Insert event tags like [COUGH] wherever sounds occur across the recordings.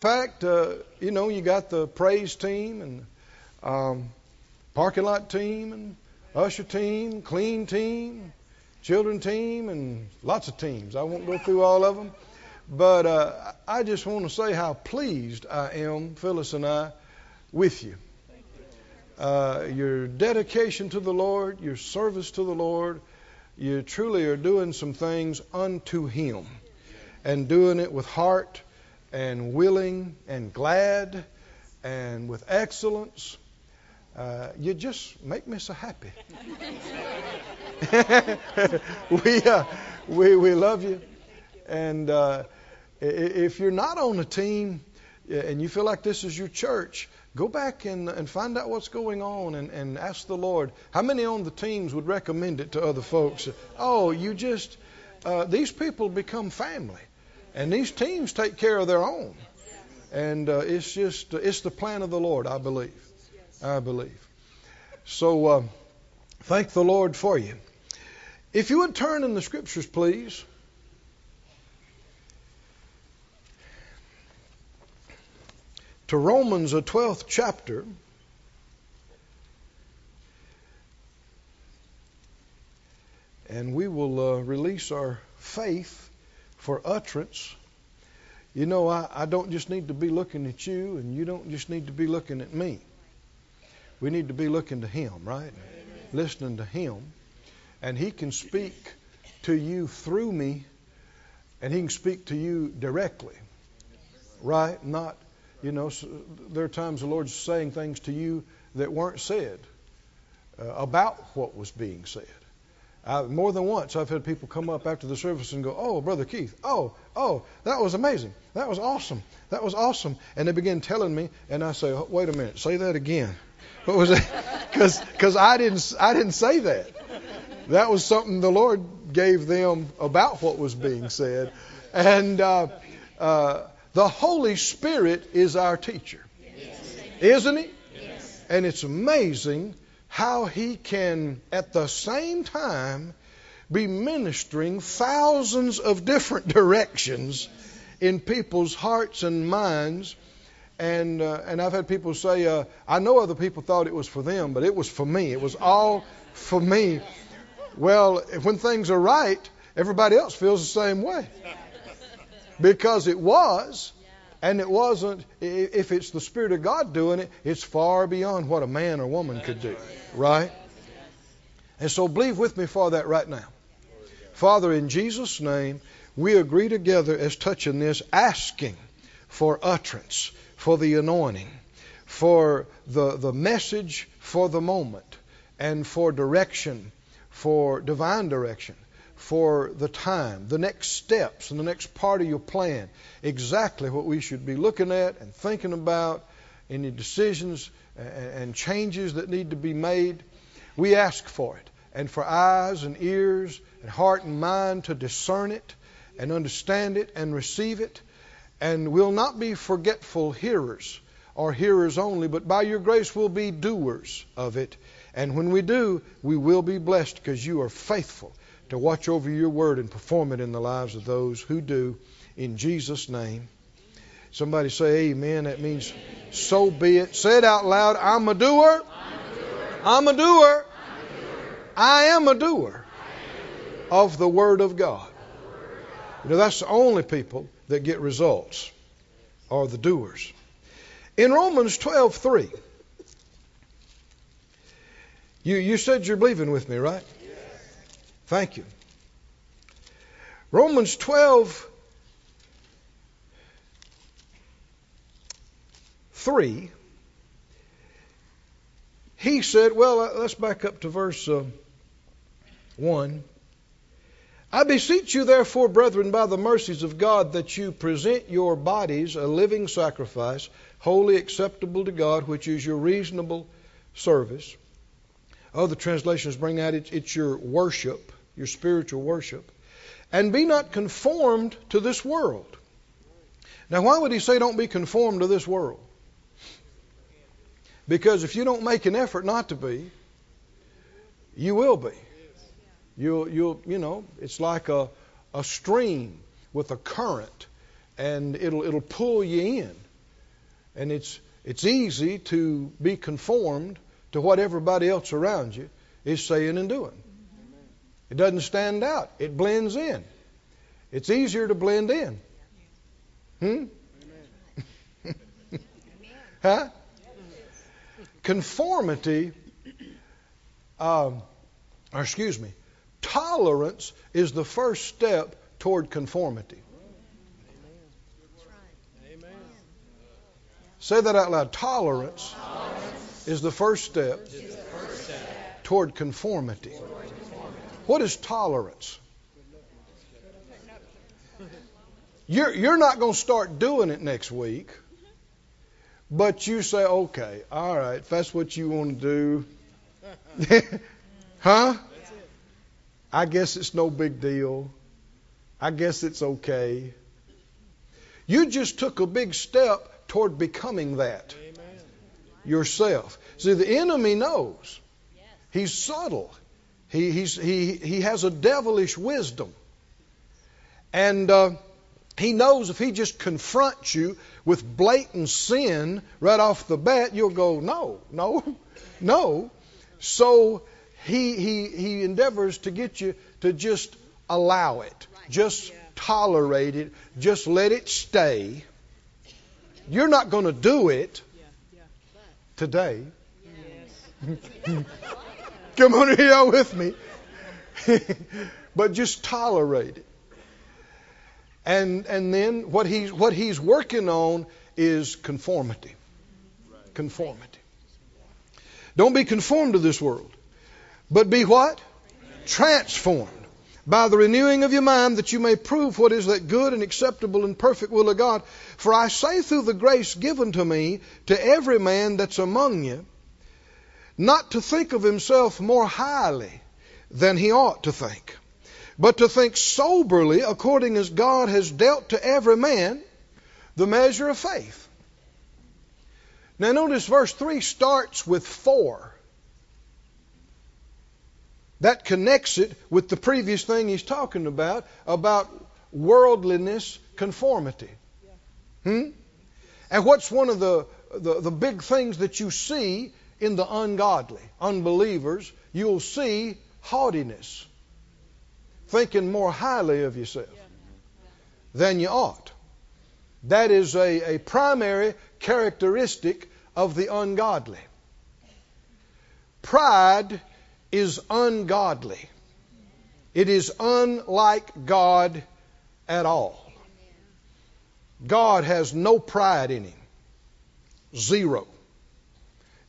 fact, uh, you know, you got the praise team and um, parking lot team and usher team, clean team, children team, and lots of teams. I won't go through all of them. But uh, I just want to say how pleased I am, Phyllis and I, with you. Uh, your dedication to the Lord, your service to the Lord, you truly are doing some things unto Him and doing it with heart and willing and glad and with excellence. Uh, you just make me so happy. [LAUGHS] we, uh, we, we love you. And uh, if you're not on a team and you feel like this is your church, go back and, and find out what's going on and, and ask the Lord. How many on the teams would recommend it to other folks? Oh, you just, uh, these people become family. And these teams take care of their own. And uh, it's just, it's the plan of the Lord, I believe. I believe. So uh, thank the Lord for you. If you would turn in the scriptures, please. To Romans, the 12th chapter. And we will uh, release our faith for utterance. You know, I, I don't just need to be looking at you, and you don't just need to be looking at me. We need to be looking to Him, right? Amen. Listening to Him. And He can speak to you through me, and He can speak to you directly, right? Not, you know, there are times the Lord's saying things to you that weren't said uh, about what was being said. I, more than once, I've had people come up after the service and go, "Oh, Brother Keith, oh, oh, that was amazing, that was awesome, that was awesome," and they begin telling me, and I say, "Wait a minute, say that again." [LAUGHS] What was it? Because because I didn't I didn't say that. That was something the Lord gave them about what was being said, and uh, uh, the Holy Spirit is our teacher, yes. isn't He? Yes. And it's amazing how he can, at the same time, be ministering thousands of different [LAUGHS] directions in people's hearts and minds. And, uh, and I've had people say, uh, I know other people thought it was for them, but it was for me. It was all for me. Well, when things are right, everybody else feels the same way. Because it was, and it wasn't, if it's the Spirit of God doing it, it's far beyond what a man or woman could do. Right? And so believe with me for that right now. Father, in Jesus' name, we agree together as touching this, asking for utterance, for the anointing, for the, the message for the moment, and for direction, for divine direction for the time, the next steps, and the next part of your plan. Exactly what we should be looking at and thinking about, any decisions and changes that need to be made. We ask for it, and for eyes and ears and heart and mind to discern it and understand it and receive it. And we'll not be forgetful hearers or hearers only, but by your grace we'll be doers of it. And when we do, we will be blessed because you are faithful to watch over your word and perform it in the lives of those who do. In Jesus' name. Somebody say amen. That means so be it. Say it out loud. I'm a doer. I'm a doer. I am a doer of the Word of God. You know, that's the only people that get results are the doers. In Romans 12:3, you, you said you're believing with me, right? Thank you. Romans 12, 3, he said, well, uh, let's back up to verse uh, 1. I beseech you, therefore, brethren, by the mercies of God, that you present your bodies a living sacrifice, holy acceptable to God, which is your reasonable service. Other translations bring out it's, it's your worship your spiritual worship, and be not conformed to this world. Now, why would he say don't be conformed to this world? Because if you don't make an effort not to be, you will be. You'll, you'll, you know, it's like a, a stream with a current, and it'll, it'll pull you in And it's it's easy to be conformed to what everybody else around you is saying and doing. It doesn't stand out. It blends in. It's easier to blend in. Hmm? [LAUGHS] huh? Conformity, um, or excuse me, tolerance is the first step toward conformity. Say that out loud. Tolerance, Tolerance is the first step, the first step toward, conformity. toward conformity. What is tolerance? You're, you're not going to start doing it next week, but you say, okay, all right, if that's what you want to do. [LAUGHS] huh? I guess it's no big deal. I guess it's okay. You just took a big step toward becoming that Amen. yourself. See, the enemy knows. He's subtle. He, he's, he, he has a devilish wisdom. And uh, he knows if he just confronts you with blatant sin right off the bat, you'll go, no, no, [LAUGHS] no. So he, he, he endeavors to get you to just allow it, just tolerate it, just let it stay. You're not going to do it today. [LAUGHS] Come on here with me. [LAUGHS] but just tolerate it. And and then what he's what he's working on is conformity. Conformity. Don't be conformed to this world, but be what? Transformed by the renewing of your mind that you may prove what is that good and acceptable and perfect will of God. For I say through the grace given to me to every man that's among you, not to think of himself more highly than he ought to think, but to think soberly according as God has dealt to every man the measure of faith. Now notice verse 3 starts with for. That connects it with the previous thing he's talking about, about worldliness conformity. Hmm? And what's one of the, the, the big things that you see in the ungodly, unbelievers? You'll see haughtiness, thinking more highly of yourself than you ought. That is a, a primary characteristic of the ungodly. Pride is ungodly. It is unlike God at all. God has no pride in him. Zero.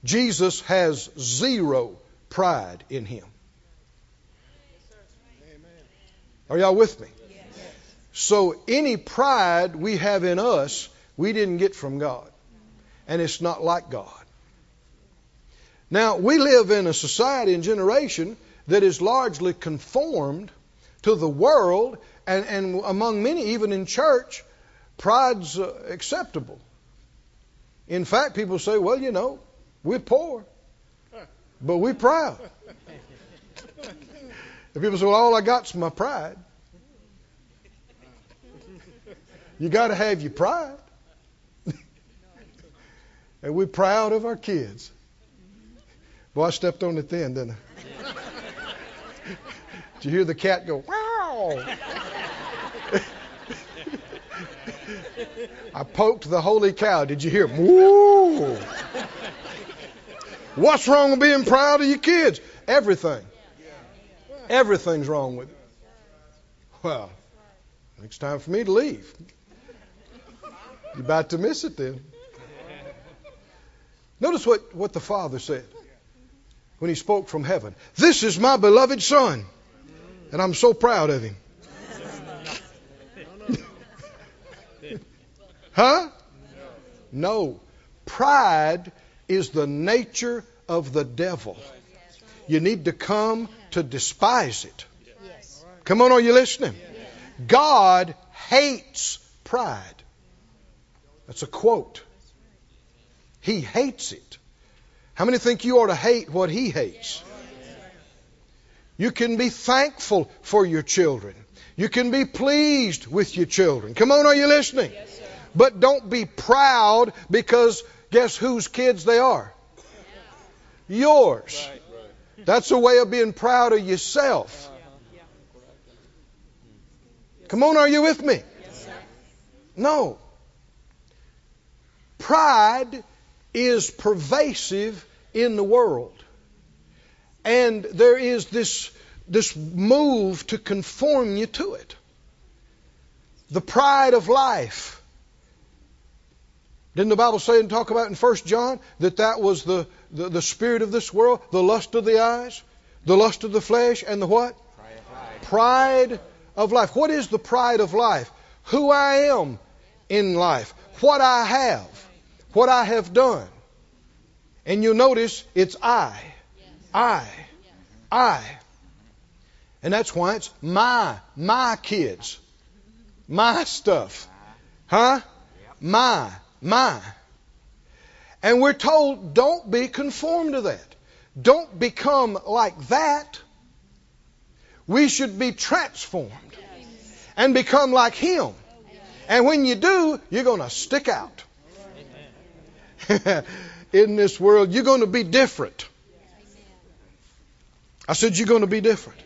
Jesus has zero pride in him. Are y'all with me? So any pride we have in us, we didn't get from God. And it's not like God. Now, we live in a society and generation that is largely conformed to the world, and, and among many, even in church, pride's uh, acceptable. In fact, people say, well, you know, we're poor, but we're proud. And people say, well, all I got's my pride. You got to have your pride. [LAUGHS] and we're proud of our kids. Boy, I stepped on it then, didn't I? [LAUGHS] Did you hear the cat go, wow? [LAUGHS] I poked the holy cow. Did you hear? Woo! What's wrong with being proud of your kids? Everything. Everything's wrong with it. Well, it's time for me to leave. You're about to miss it then. Notice what, what the Father said when he spoke from heaven. This is my beloved Son, and I'm so proud of him. [LAUGHS] huh? No. Pride is the nature of the devil. You need to come to despise it. Come on, are you listening? God hates pride. That's a quote. He hates it. How many think you ought to hate what he hates? You can be thankful for your children. You can be pleased with your children. Come on, are you listening? But don't be proud because guess whose kids they are? Yours. That's a way of being proud of yourself. Come on, are you with me? No. Pride is pervasive in the world. And there is this, this move to conform you to it. The pride of life. Didn't the Bible say and talk about in 1 John that that was the, the, the spirit of this world, the lust of the eyes, the lust of the flesh, and the what? Pride. Pride of life. What is the pride of life? Who I am in life, what I have, what I have done. And you'll notice it's I. I. I. And that's why it's my, my kids, my stuff. Huh? My, my. And we're told don't be conformed to that. Don't become like that. We should be transformed and become like Him. And when you do, you're going to stick out. [LAUGHS] In this world, you're going to be different. I said, You're going to be different.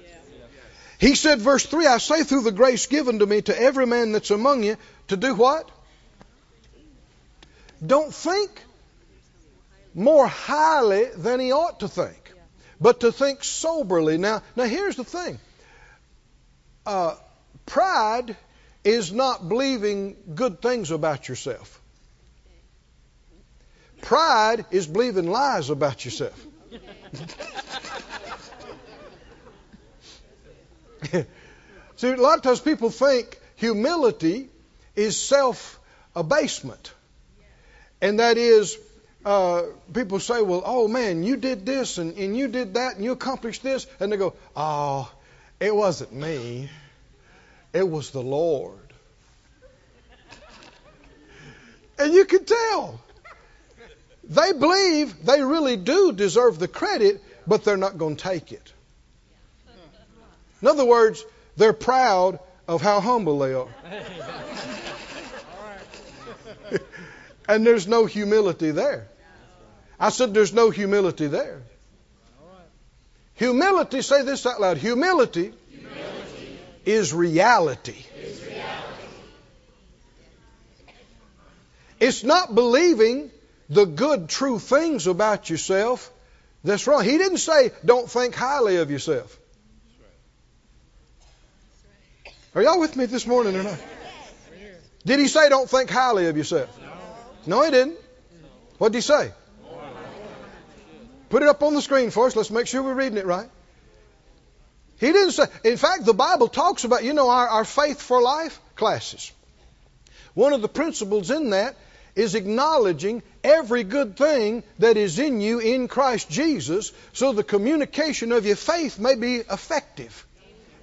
He said, verse 3 I say, through the grace given to me to every man that's among you, to do what? Don't think more highly than he ought to think, but to think soberly. Now, now here's the thing uh, pride is not believing good things about yourself. Pride is believing lies about yourself. [LAUGHS] See, a lot of times people think humility is self abasement. And that is, uh, people say, well, oh man, you did this and, and you did that and you accomplished this. And they go, oh, it wasn't me, it was the Lord. [LAUGHS] And you can tell. They believe they really do deserve the credit, but they're not going to take it. In other words, they're proud of how humble they are. [LAUGHS] and there's no humility there. I said there's no humility there. Humility, say this out loud. Humility, Humility is reality. is reality. It's not believing the good, true things about yourself that's wrong. He didn't say don't think highly of yourself. Are y'all with me this morning or not? Did he say don't think highly of yourself? No, he didn't. What did he say? Put it up on the screen for us. Let's make sure we're reading it right. He didn't say, in fact, the Bible talks about, you know, our, our faith for life classes. One of the principles in that is acknowledging every good thing that is in you in Christ Jesus so the communication of your faith may be effective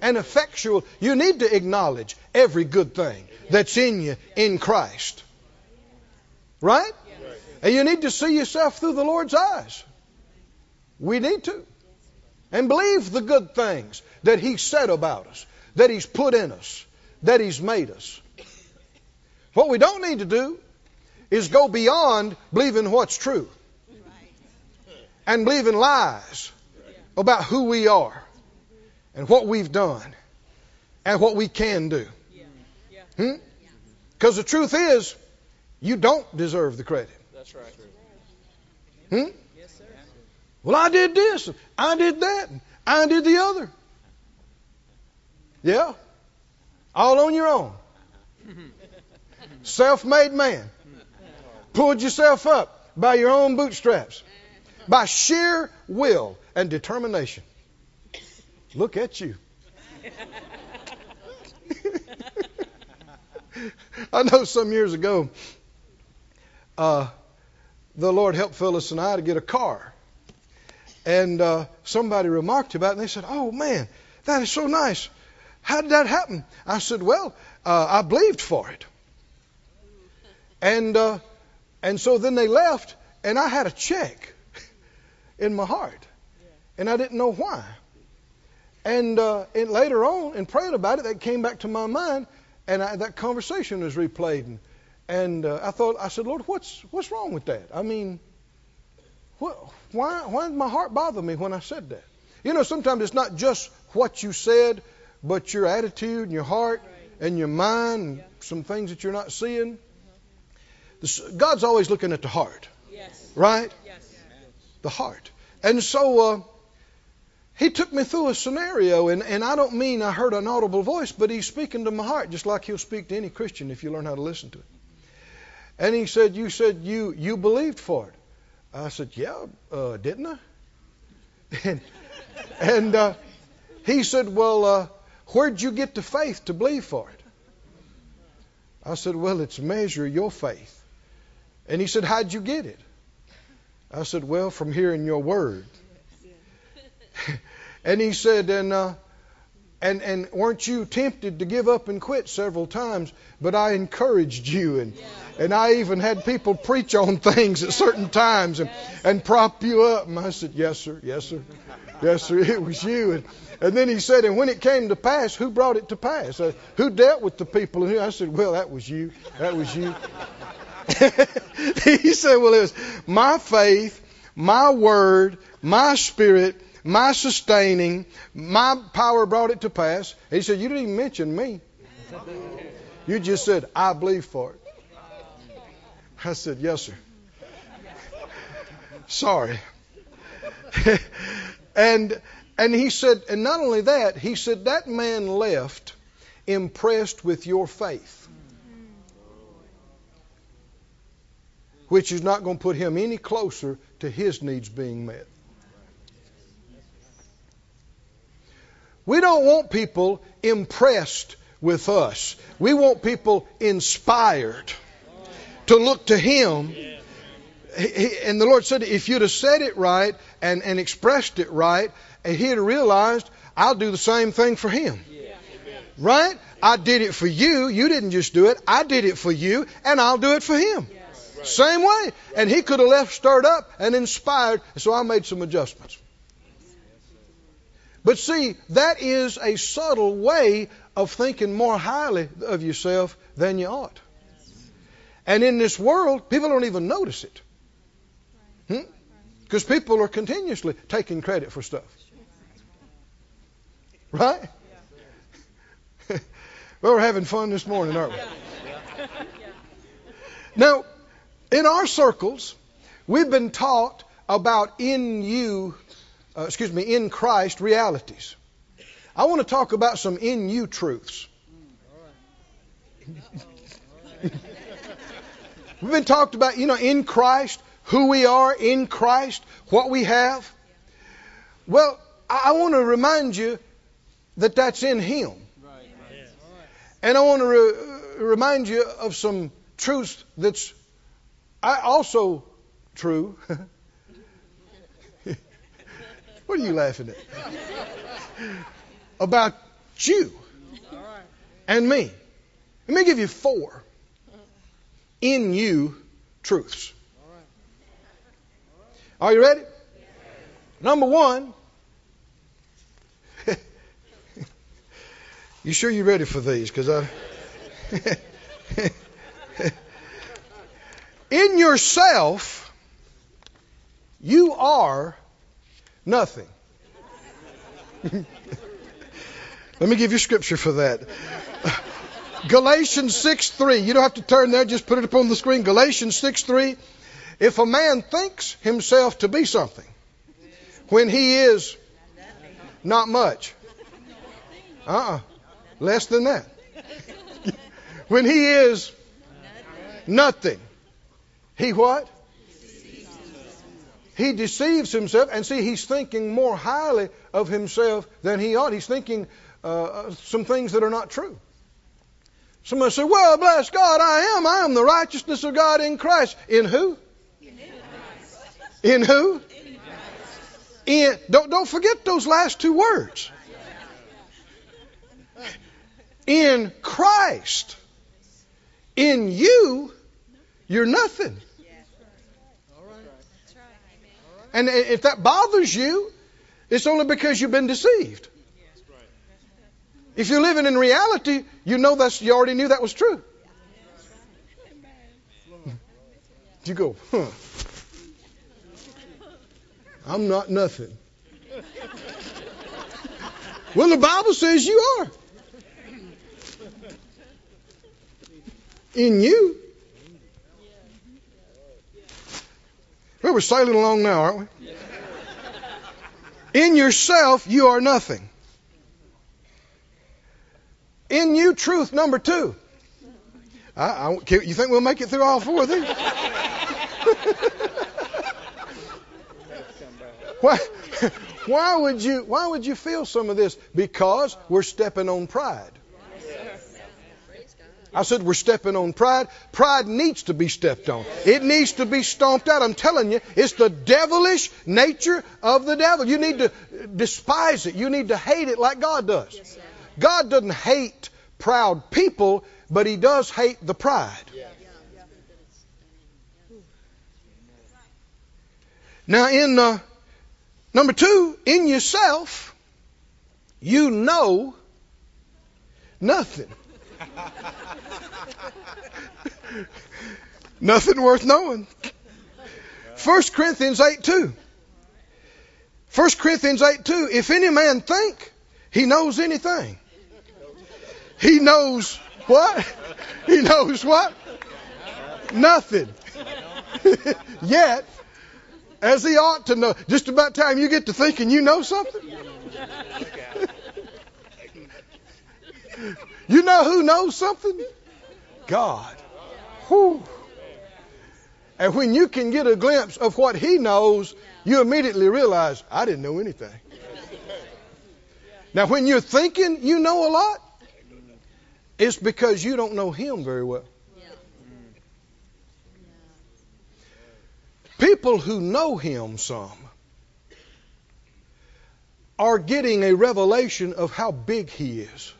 and effectual. You need to acknowledge every good thing that's in you in Christ. Right? And you need to see yourself through the Lord's eyes. We need to. And believe the good things that He said about us, that He's put in us, that He's made us. What we don't need to do is go beyond believing what's true and believing lies about who we are and what we've done and what we can do. Because hmm? the truth is, you don't deserve the credit. That's right. Hmm? Yes, sir. Well, I did this, I did that, I did the other. Yeah, all on your own. Self made man. Pulled yourself up by your own bootstraps, by sheer will and determination. Look at you. [LAUGHS] I know some years ago, uh, the Lord helped Phyllis and I to get a car. And uh, somebody remarked about it, and they said, Oh, man, that is so nice. How did that happen? I said, Well, uh, I believed for it. And, uh, and so then they left, and I had a check in my heart. And I didn't know why. And, uh, and later on, in praying about it, that came back to my mind, and I, that conversation was replayed. And, and uh, I thought, I said, Lord, what's what's wrong with that? I mean, what, why why did my heart bother me when I said that? You know, sometimes it's not just what you said, but your attitude and your heart and your mind and some things that you're not seeing. God's always looking at the heart, Yes. right? Yes. The heart. And so uh, he took me through a scenario, and, and I don't mean I heard an audible voice, but he's speaking to my heart, just like he'll speak to any Christian if you learn how to listen to it. And he said, "You said you you believed for it." I said, "Yeah, uh, didn't I?" [LAUGHS] And and uh, he said, "Well, uh, where'd you get the faith to believe for it?" I said, "Well, it's measure your faith." And he said, "How'd you get it?" I said, "Well, from hearing your word." [LAUGHS] and he said, "And uh, and and weren't you tempted to give up and quit several times? But I encouraged you and." And I even had people preach on things at certain times and, and prop you up. And I said, Yes, sir, yes, sir, yes, sir, it was you. And, and then he said, And when it came to pass, who brought it to pass? Uh, who dealt with the people? And I said, Well, that was you. That was you. [LAUGHS] he said, Well, it was my faith, my word, my spirit, my sustaining, my power brought it to pass. he said, You didn't even mention me. You just said, I believe for it. I said, Yes, sir. Sorry. [LAUGHS] and and he said, and not only that, he said that man left impressed with your faith. Which is not going to put him any closer to his needs being met. We don't want people impressed with us. We want people inspired to look to Him. And the Lord said, if you'd have said it right and, and expressed it right, and He'd have realized, I'll do the same thing for Him. Right? I did it for you. You didn't just do it. I did it for you, and I'll do it for Him. Same way. And He could have left stirred up and inspired, so I made some adjustments. But see, that is a subtle way of thinking more highly of yourself than you ought. And in this world, people don't even notice it. Because hmm? people are continuously taking credit for stuff. Right? [LAUGHS] well, we're having fun this morning, aren't we? Now, in our circles, we've been taught about in you, uh, excuse me, in Christ realities. I want to talk about some in you truths. [LAUGHS] We've been talked about, you know, in Christ, who we are in Christ, what we have. Well, I want to remind you that that's in Him. And I want to re- remind you of some truths that's also true. [LAUGHS] what are you laughing at? About you and me. Let me give you four in you truths. Are you ready? Number one. [LAUGHS] you sure you're ready for these? Because I. [LAUGHS] in yourself, you are nothing. Let me give you scripture for that. Galatians 6 3. You don't have to turn there, just put it up on the screen. Galatians 6 3. If a man thinks himself to be something, when he is not much, uh uh-uh, uh, less than that. when he is nothing, he what? He deceives himself, and see, he's thinking more highly of himself than he ought. He's thinking uh, some things that are not true. Somebody say, Well, bless God, I am. I am the righteousness of God in Christ. In who? In who? In don't don't forget those last two words. In Christ. In you, you're nothing. And if that bothers you, it's only because you've been deceived. If you're living in reality, you know that's you already knew that was true. You go, huh? I'm not nothing. Well, the Bible says you are. In you. Well, we're sailing along now, aren't we? In yourself, you are nothing. In you, truth number two. I, I, you think we'll make it through all four of these? [LAUGHS] why, why would you? Why would you feel some of this? Because we're stepping on pride. I said we're stepping on pride. Pride needs to be stepped on. It needs to be stomped out. I'm telling you, it's the devilish nature of the devil. You need to despise it. You need to hate it like God does. God doesn't hate proud people, but He does hate the pride. Now, in uh, number two, in yourself, you know nothing. [LAUGHS] Nothing worth knowing. 1 Corinthians 8 2. 1 Corinthians 8 2. If any man think he knows anything, he knows what? [LAUGHS] He knows what? Nothing. [LAUGHS] Yet, as he ought to know, just about time you get to thinking you know something. You know who knows something? God. Whew. And when you can get a glimpse of what He knows, you immediately realize, I didn't know anything. Now, when you're thinking you know a lot, it's because you don't know Him very well. People who know Him some are getting a revelation of how big He is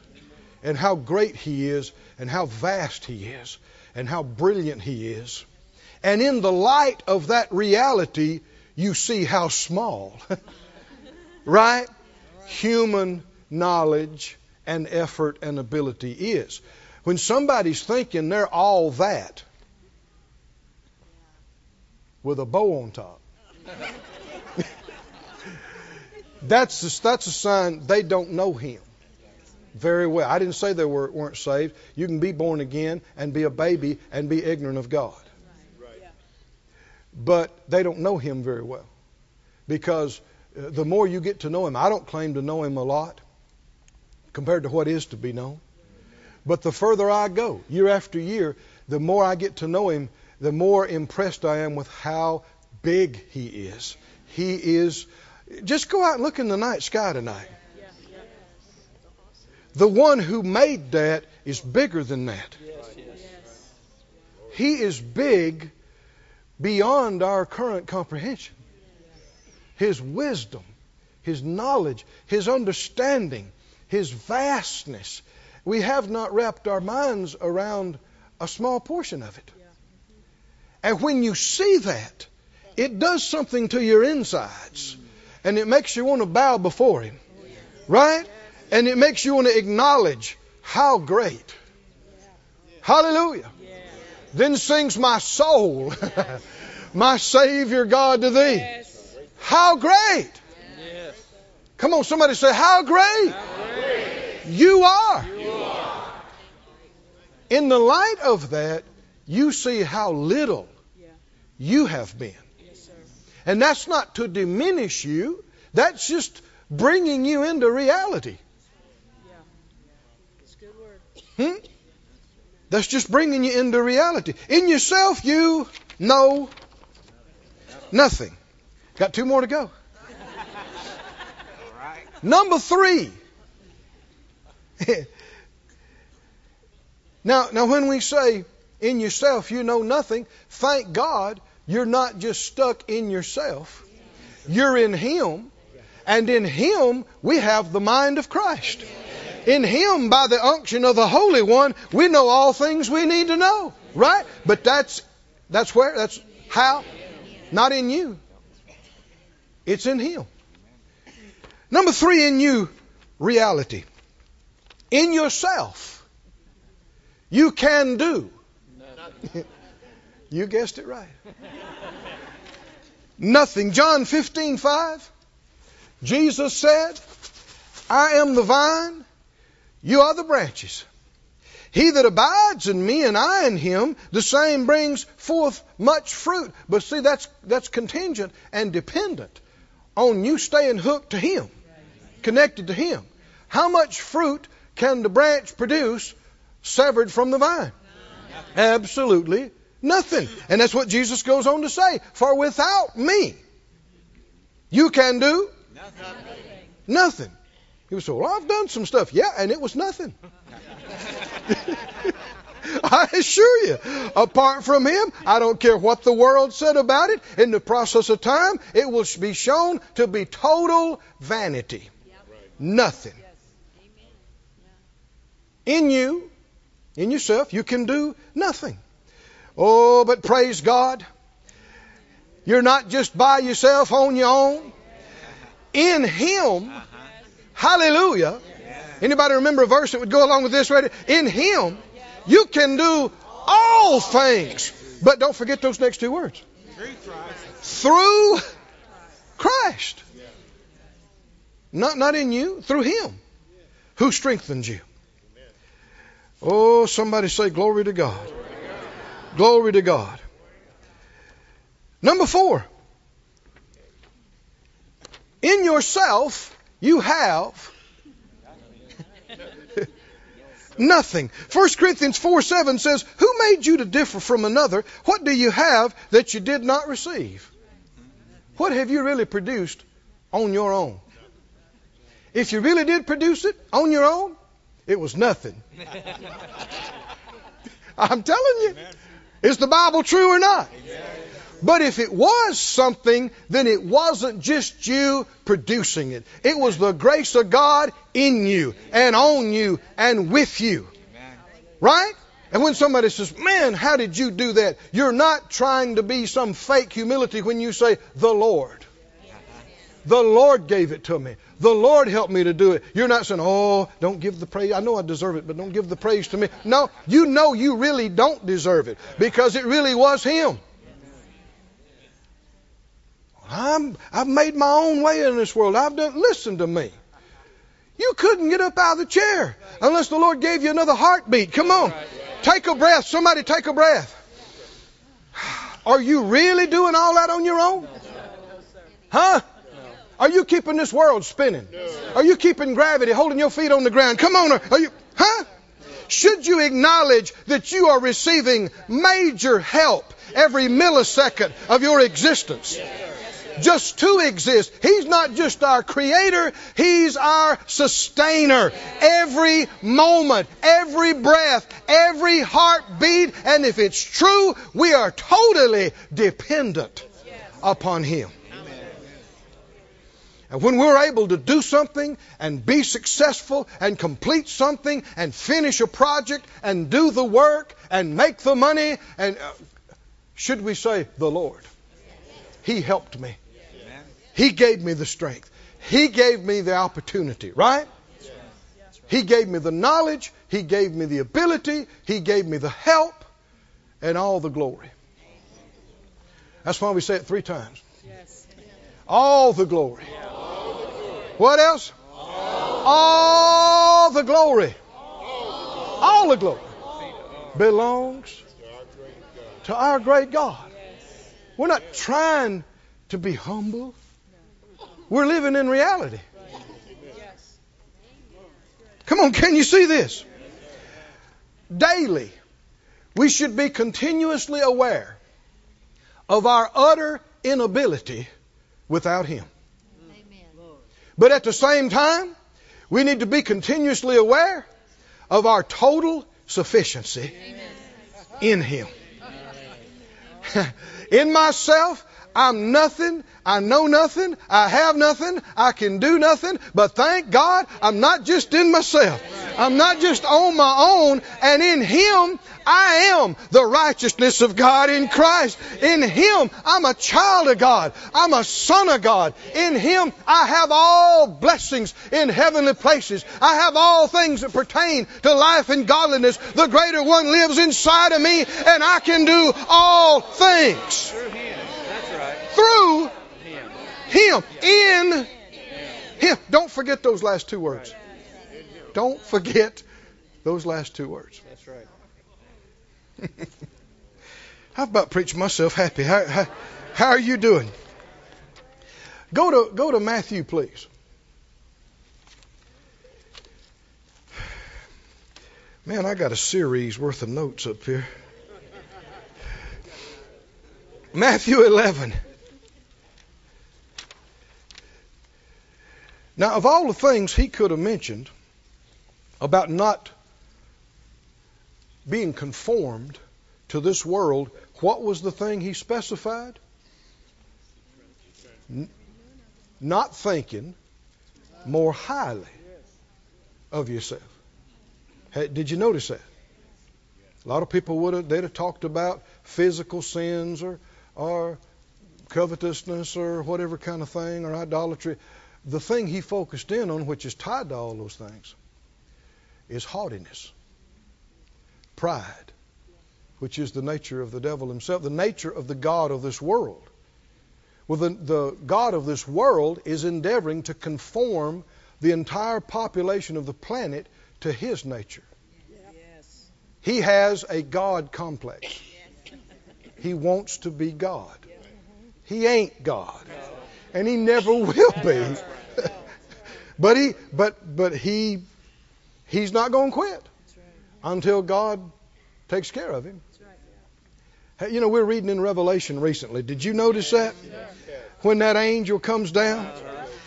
and how great He is, and how vast He is, and how brilliant He is. And in the light of that reality, you see how small, [LAUGHS] right? Human knowledge and effort and ability is. When somebody's thinking they're all that with a bow on top, [LAUGHS] that's a, that's a sign they don't know Him very well. I didn't say they were, weren't saved. You can be born again and be a baby and be ignorant of God. But they don't know Him very well. Because uh, the more you get to know Him, I don't claim to know Him a lot compared to what is to be known. But the further I go, year after year, the more I get to know Him, the more impressed I am with how big He is. He is. Just go out and look in the night sky tonight. The one who made that is bigger than that. He is big beyond our current comprehension. His wisdom, His knowledge, His understanding, His vastness. We have not wrapped our minds around a small portion of it. And when you see that, it does something to your insides. And it makes you want to bow before Him. Right? And it makes you want to acknowledge how great. Hallelujah. Then sings my soul, [LAUGHS] my Savior God to thee. How great. Come on, somebody say, How great, You, are. In the light of that, you see how little you have been. and that's not to diminish you, that's just bringing you into reality. Hmm? That's just bringing you into reality. In yourself, you know nothing. Got two more to go. Number three. [LAUGHS] now, now, when we say in yourself you know nothing, thank God you're not just stuck in yourself. You're in Him, and in Him we have the mind of Christ. In Him, by the unction of the Holy One, we know all things we need to know. Right? But that's that's where that's how? Not in you. It's in Him. Number three in you, reality. In yourself, you can do [LAUGHS] You guessed it right. Nothing. John 15, 5. Jesus said, I am the vine, you are the branches. He that abides in me and I in him, the same brings forth much fruit. But see, that's, that's contingent and dependent on you staying hooked to him, connected to him. How much fruit can the branch produce severed from the vine? Absolutely nothing. And that's what Jesus goes on to say. For without me, you can do nothing. He was so, well, I've done some stuff. Yeah, and it was nothing. [LAUGHS] I assure you, apart from him, I don't care what the world said about it. In the process of time, it will be shown to be total vanity. Nothing. In you, in yourself, you can do nothing. Oh, but praise God. You're not just by yourself on your own. In Him, hallelujah. Anybody remember a verse that would go along with this right? In Him, you can do all things. But don't forget those next two words. Through Christ. Not, not in you, through Him who strengthens you. Oh, somebody say, Glory to God. Glory to God. Number four. In yourself, you have nothing. 1 Corinthians 4 7 says, Who made you to differ from another? What do you have that you did not receive? What have you really produced on your own? If you really did produce it on your own, it was nothing. [LAUGHS] I'm telling you. Is the Bible true or not? But if it was something, then it wasn't just you producing it. It was the grace of God in you and on you and with you. Right? And when somebody says, Man, how did you do that? You're not trying to be some fake humility when you say, The Lord. The Lord gave it to me. The Lord helped me to do it. You're not saying, oh, don't give the praise. I know I deserve it, but don't give the praise to me. No, you know you really don't deserve it because it really was Him. I'm, I've made my own way in this world. I've done, listen to me. You couldn't get up out of the chair unless the Lord gave you another heartbeat. Come on. Take a breath. Somebody take a breath. Are you really doing all that on your own? Huh? Are you keeping this world spinning? Are you keeping gravity holding your feet on the ground? Come on. Are you, huh? Should you acknowledge that you are receiving major help every millisecond of your existence? Just to exist. He's not just our creator, He's our sustainer. Every moment, every breath, every heartbeat, and if it's true, we are totally dependent upon Him. And when we're able to do something and be successful and complete something and finish a project and do the work and make the money, and uh, should we say, the Lord? He helped me. He gave me the strength. He gave me the opportunity, right? He gave me the knowledge. He gave me the ability. He gave me the help and all the glory. That's why we say it three times. All the glory. What else? All the glory. All the glory belongs to our great God. We're not trying to be humble. We're living in reality. Come on, can you see this? Daily, we should be continuously aware of our utter inability without Him. But at the same time, we need to be continuously aware of our total sufficiency in Him. [LAUGHS] in myself, I'm nothing. I know nothing. I have nothing. I can do nothing. But thank God I'm not just in myself. I'm not just on my own, and in Him I am the righteousness of God in Christ. In Him I'm a child of God. I'm a son of God. In Him I have all blessings in heavenly places. I have all things that pertain to life and godliness. The greater one lives inside of me, and I can do all things Through Him. That's right. through Him. Him. In Him. Don't forget those last two words. Don't forget those last two words. That's right. [LAUGHS] How about preach myself happy? How, how, how are you doing? Go to go to Matthew, please. Man, I got a series worth of notes up here. Matthew 11. Now, of all the things he could have mentioned about not being conformed to this world, what was the thing he specified? N- not thinking more highly of yourself. Hey, did you notice that? A lot of people would have they'd have talked about physical sins or or covetousness or whatever kind of thing or idolatry. The thing he focused in on, which is tied to all those things, is haughtiness, pride, which is the nature of the devil himself, the nature of the God of this world. Well, the, the God of this world is endeavoring to conform the entire population of the planet to his nature. Yes. He has a God complex. He wants to be God. He ain't God. And he never will be. [LAUGHS] but he but but he he's not going to quit until God takes care of him. Hey, You know, we're reading in Revelation recently. Did you notice that? When that angel comes down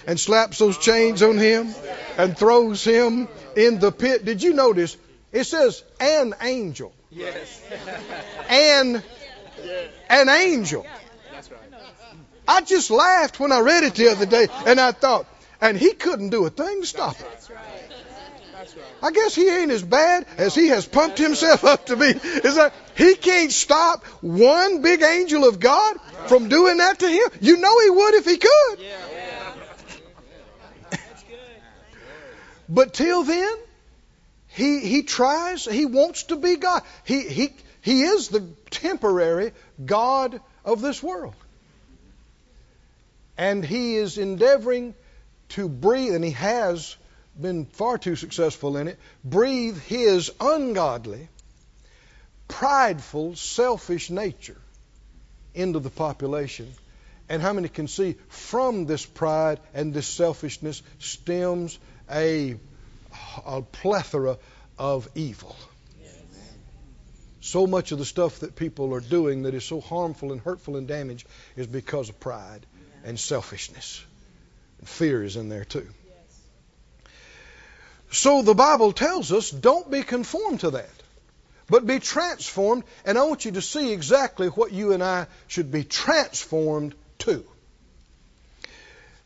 and slaps those chains on him and throws him in the pit. Did you notice? It says an angel. Yes. An an angel. I just laughed when I read it the other day and I thought, and he couldn't do a thing to stop it. That's right. That's right. I guess he ain't as bad as he has pumped himself up to be. Is that he can't stop one big angel of God from doing that to him? You know he would if he could. Yeah. That's good. But till then, he he tries. He wants to be God. He he he is the temporary God of this world, and he is endeavoring to breathe, and he has been far too successful in it. Breathe his ungodly, prideful, selfish nature into the population. And how many can see from this pride and this selfishness stems a, a plethora of evil? So much of the stuff that people are doing that is so harmful and hurtful and damaged is because of pride and selfishness. And fear is in there too. So the Bible tells us don't be conformed to that, but be transformed. And I want you to see exactly what you and I should be transformed to.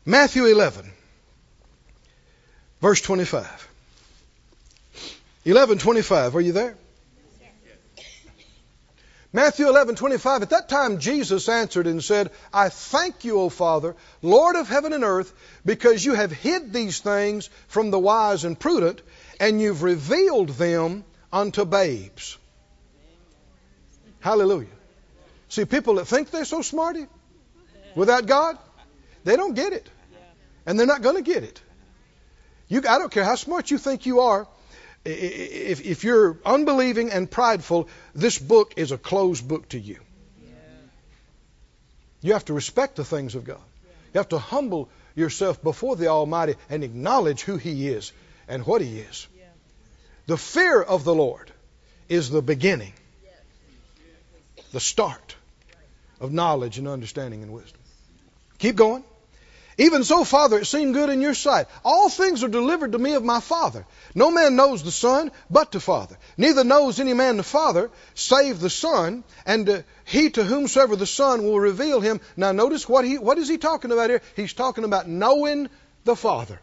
Matthew 11, verse 25. 11:25. Are you there? Matthew 11:25. At that time Jesus answered and said, "I thank you, O Father, Lord of heaven and earth, because you have hid these things from the wise and prudent, and you've revealed them unto babes." Hallelujah. See, people that think they're so smarty without God, they don't get it. And they're not going to get it. You, I don't care how smart you think you are. If, if you're unbelieving and prideful, this book is a closed book to you. You have to respect the things of God. You have to humble yourself before the Almighty and acknowledge who He is and what He is. Yeah. The fear of the Lord is the beginning, the start of knowledge and understanding and wisdom. Keep going. Even so, Father, it seemed good in your sight. All things are delivered to me of my Father. No man knows the Son but the Father. Neither knows any man the Father save the Son, and uh, he to whomsoever the Son will reveal him. Now, notice what he what is he talking about here? He's talking about knowing the Father.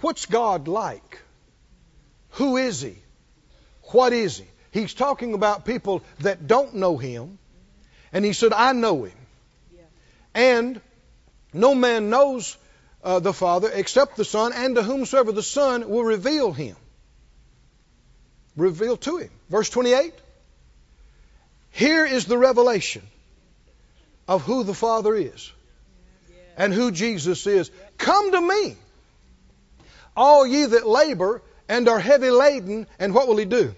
What's God like? Who is he? What is he? He's talking about people that don't know him. And he said, I know him. And no man knows uh, the Father except the Son, and to whomsoever the Son will reveal him. Reveal to him. Verse 28. Here is the revelation of who the Father is and who Jesus is. Come to me, all ye that labor and are heavy laden, and what will he do?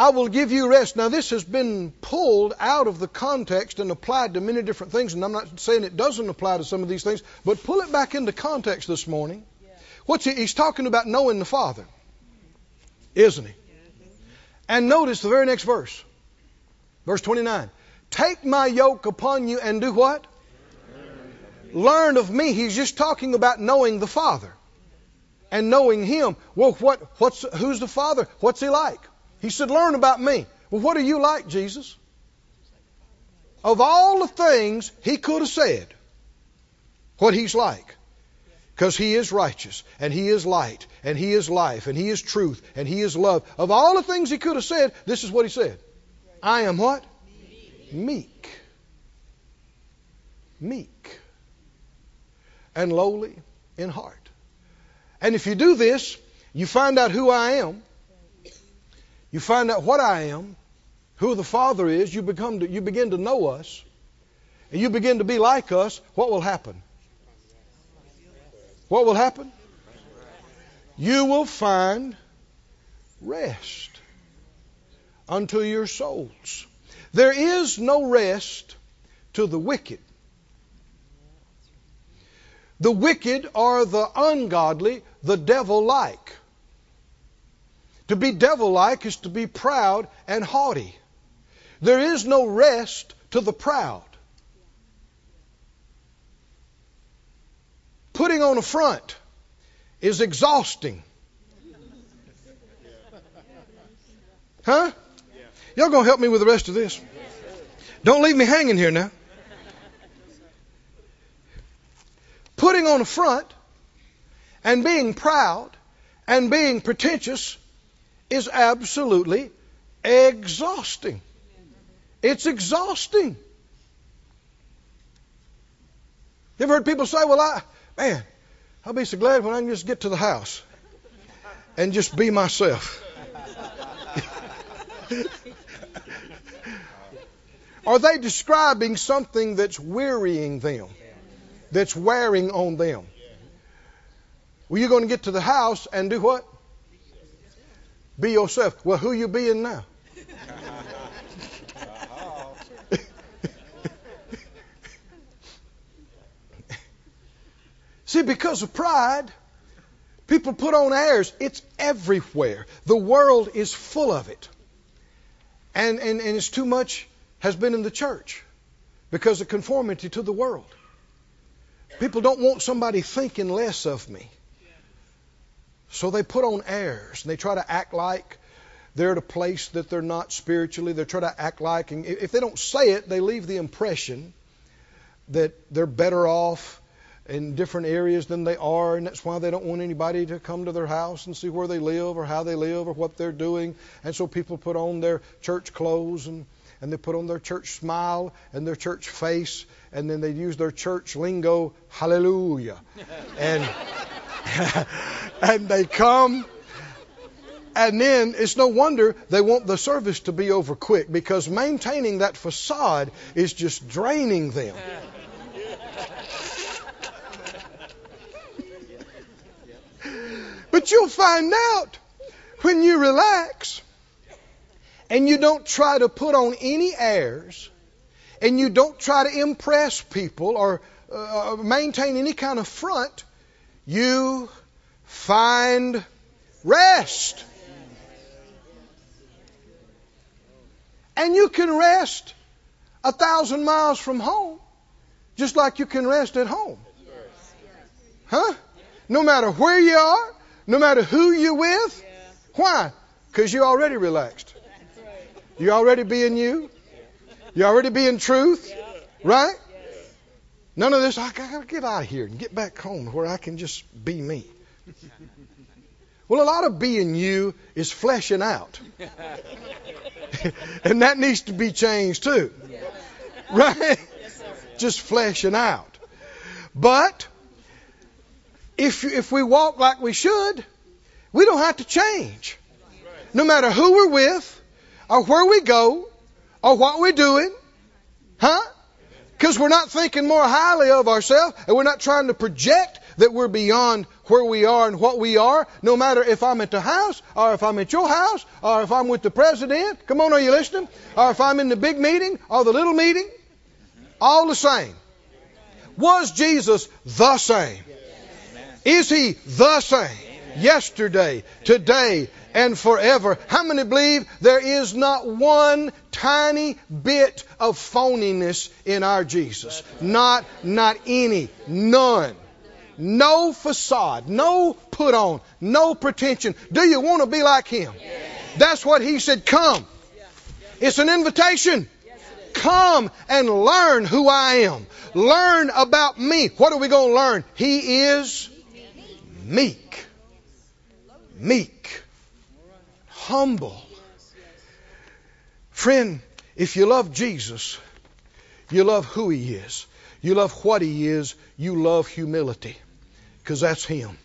I will give you rest. Now, this has been pulled out of the context and applied to many different things, and I'm not saying it doesn't apply to some of these things, but pull it back into context this morning. What's he? He's talking about knowing the Father, isn't he? And notice the very next verse, verse 29. Take my yoke upon you and do what? Learn of me. He's just talking about knowing the Father and knowing Him. Well, what, what's, who's the Father? What's He like? He said, Learn about me. Well, what are you like, Jesus? Of all the things he could have said, what he's like. Because he is righteous, and he is light, and he is life, and he is truth, and he is love. Of all the things he could have said, this is what he said I am what? Meek. Meek. And lowly in heart. And if you do this, you find out who I am, you find out what I am, who the Father is, you, become to, you begin to know us, and you begin to be like us, what will happen? What will happen? You will find rest unto your souls. There is no rest to the wicked. The wicked are the ungodly, the devil like. To be devil like is to be proud and haughty. There is no rest to the proud. Putting on a front is exhausting. Huh? Y'all gonna help me with the rest of this? Don't leave me hanging here now. Putting on a front and being proud and being pretentious is absolutely exhausting. It's exhausting. You ever heard people say, Well, I, man, I'll be so glad when I can just get to the house and just be myself. [LAUGHS] Are they describing something that's wearying them, that's wearing on them? Well, you're going to get to the house and do what? Be yourself. Well, who you being now? [LAUGHS] See, because of pride, people put on airs. It's everywhere. The world is full of it. And, and, and it's too much has been in the church because of conformity to the world. People don't want somebody thinking less of me. So they put on airs and they try to act like they're at a place that they're not spiritually. They try to act like, and if they don't say it, they leave the impression that they're better off in different areas than they are, and that's why they don't want anybody to come to their house and see where they live or how they live or what they're doing. And so people put on their church clothes and, and they put on their church smile and their church face, and then they use their church lingo, hallelujah. and [LAUGHS] and they come and then it's no wonder they want the service to be over quick because maintaining that facade is just draining them. but you'll find out when you relax and you don't try to put on any airs and you don't try to impress people or uh, maintain any kind of front, you find rest. And you can rest a thousand miles from home, just like you can rest at home. Huh? No matter where you are, no matter who you're with. Why? Because you're already relaxed. You're already being you. You're already being truth. Right? None of this, I gotta get out of here and get back home where I can just be me. Well, a lot of being you is fleshing out. [LAUGHS] and that needs to be changed too. Right? Just fleshing out. But if, if we walk like we should, we don't have to change. No matter who we're with, or where we go, or what we're doing. Huh? Because we're not thinking more highly of ourselves, and we're not trying to project that we're beyond where we are and what we are, no matter if I'm at the house, or if I'm at your house, or if I'm with the president. Come on, are you listening? Or if I'm in the big meeting or the little meeting. All the same. Was Jesus the same? Is he the same? Yesterday, today, and forever. How many believe there is not one tiny bit of phoniness in our Jesus? Not, not any. None. No facade, no put on, no pretension. Do you want to be like him? That's what he said. Come. It's an invitation. Come and learn who I am. Learn about me. What are we going to learn? He is meek. Meek. Humble. Friend, if you love Jesus, you love who he is. You love what he is. You love humility. Because that's him.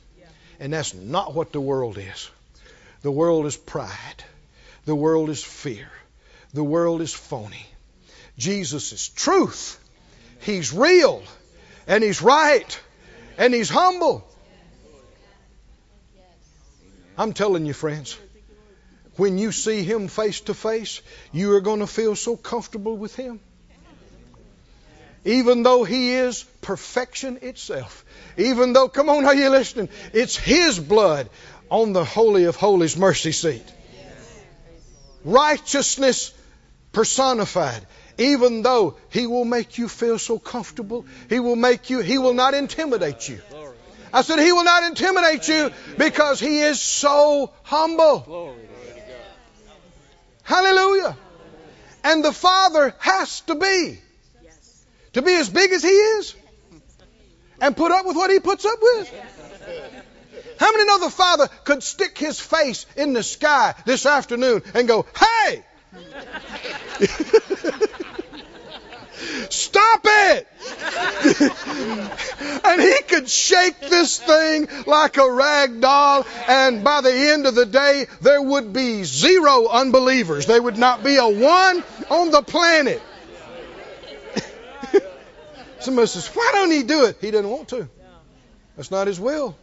And that's not what the world is. The world is pride. The world is fear. The world is phony. Jesus is truth. He's real. And He's right. And He's humble. I'm telling you, friends, when you see Him face to face, you are going to feel so comfortable with Him. Even though He is perfection itself. Even though, come on, are you listening? It's His blood on the Holy of Holies mercy seat. Righteousness personified even though he will make you feel so comfortable, he will make you, he will not intimidate you. I said, he will not intimidate you because he is so humble. Hallelujah. And the Father has to be. To be as big as he is. And put up with what he puts up with. How many know the Father could stick his face in the sky this afternoon and go, hey! [LAUGHS] [LAUGHS] And he could shake this thing like a rag doll, and by the end of the day, there would be zero unbelievers. There would not be a one on the planet. [LAUGHS] Somebody says, Why don't he do it? He doesn't want to. That's not his will.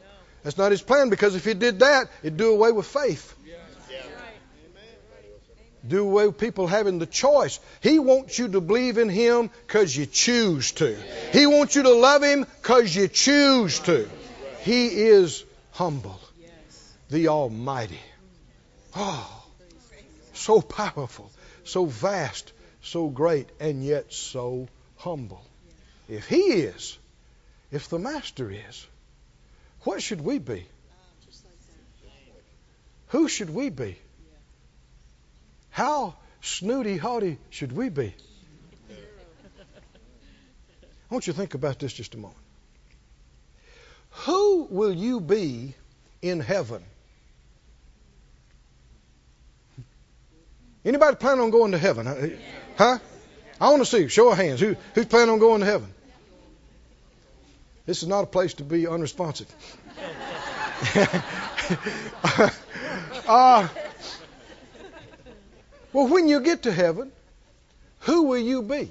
That's not his plan because if he did that, it'd do away with faith do away with people having the choice. He wants you to believe in Him because you choose to. He wants you to love Him because you choose to. He is humble, the Almighty. Oh, so powerful, so vast, so great, and yet so humble. If He is, if the Master is, what should we be? Who should we be? How snooty haughty should we be? I want you to think about this just a moment. Who will you be in heaven? Anybody plan on going to heaven? Huh? I want to see. Show of hands. Who, who's planning on going to heaven? This is not a place to be unresponsive. [LAUGHS] uh, well, when you get to heaven, who will you be?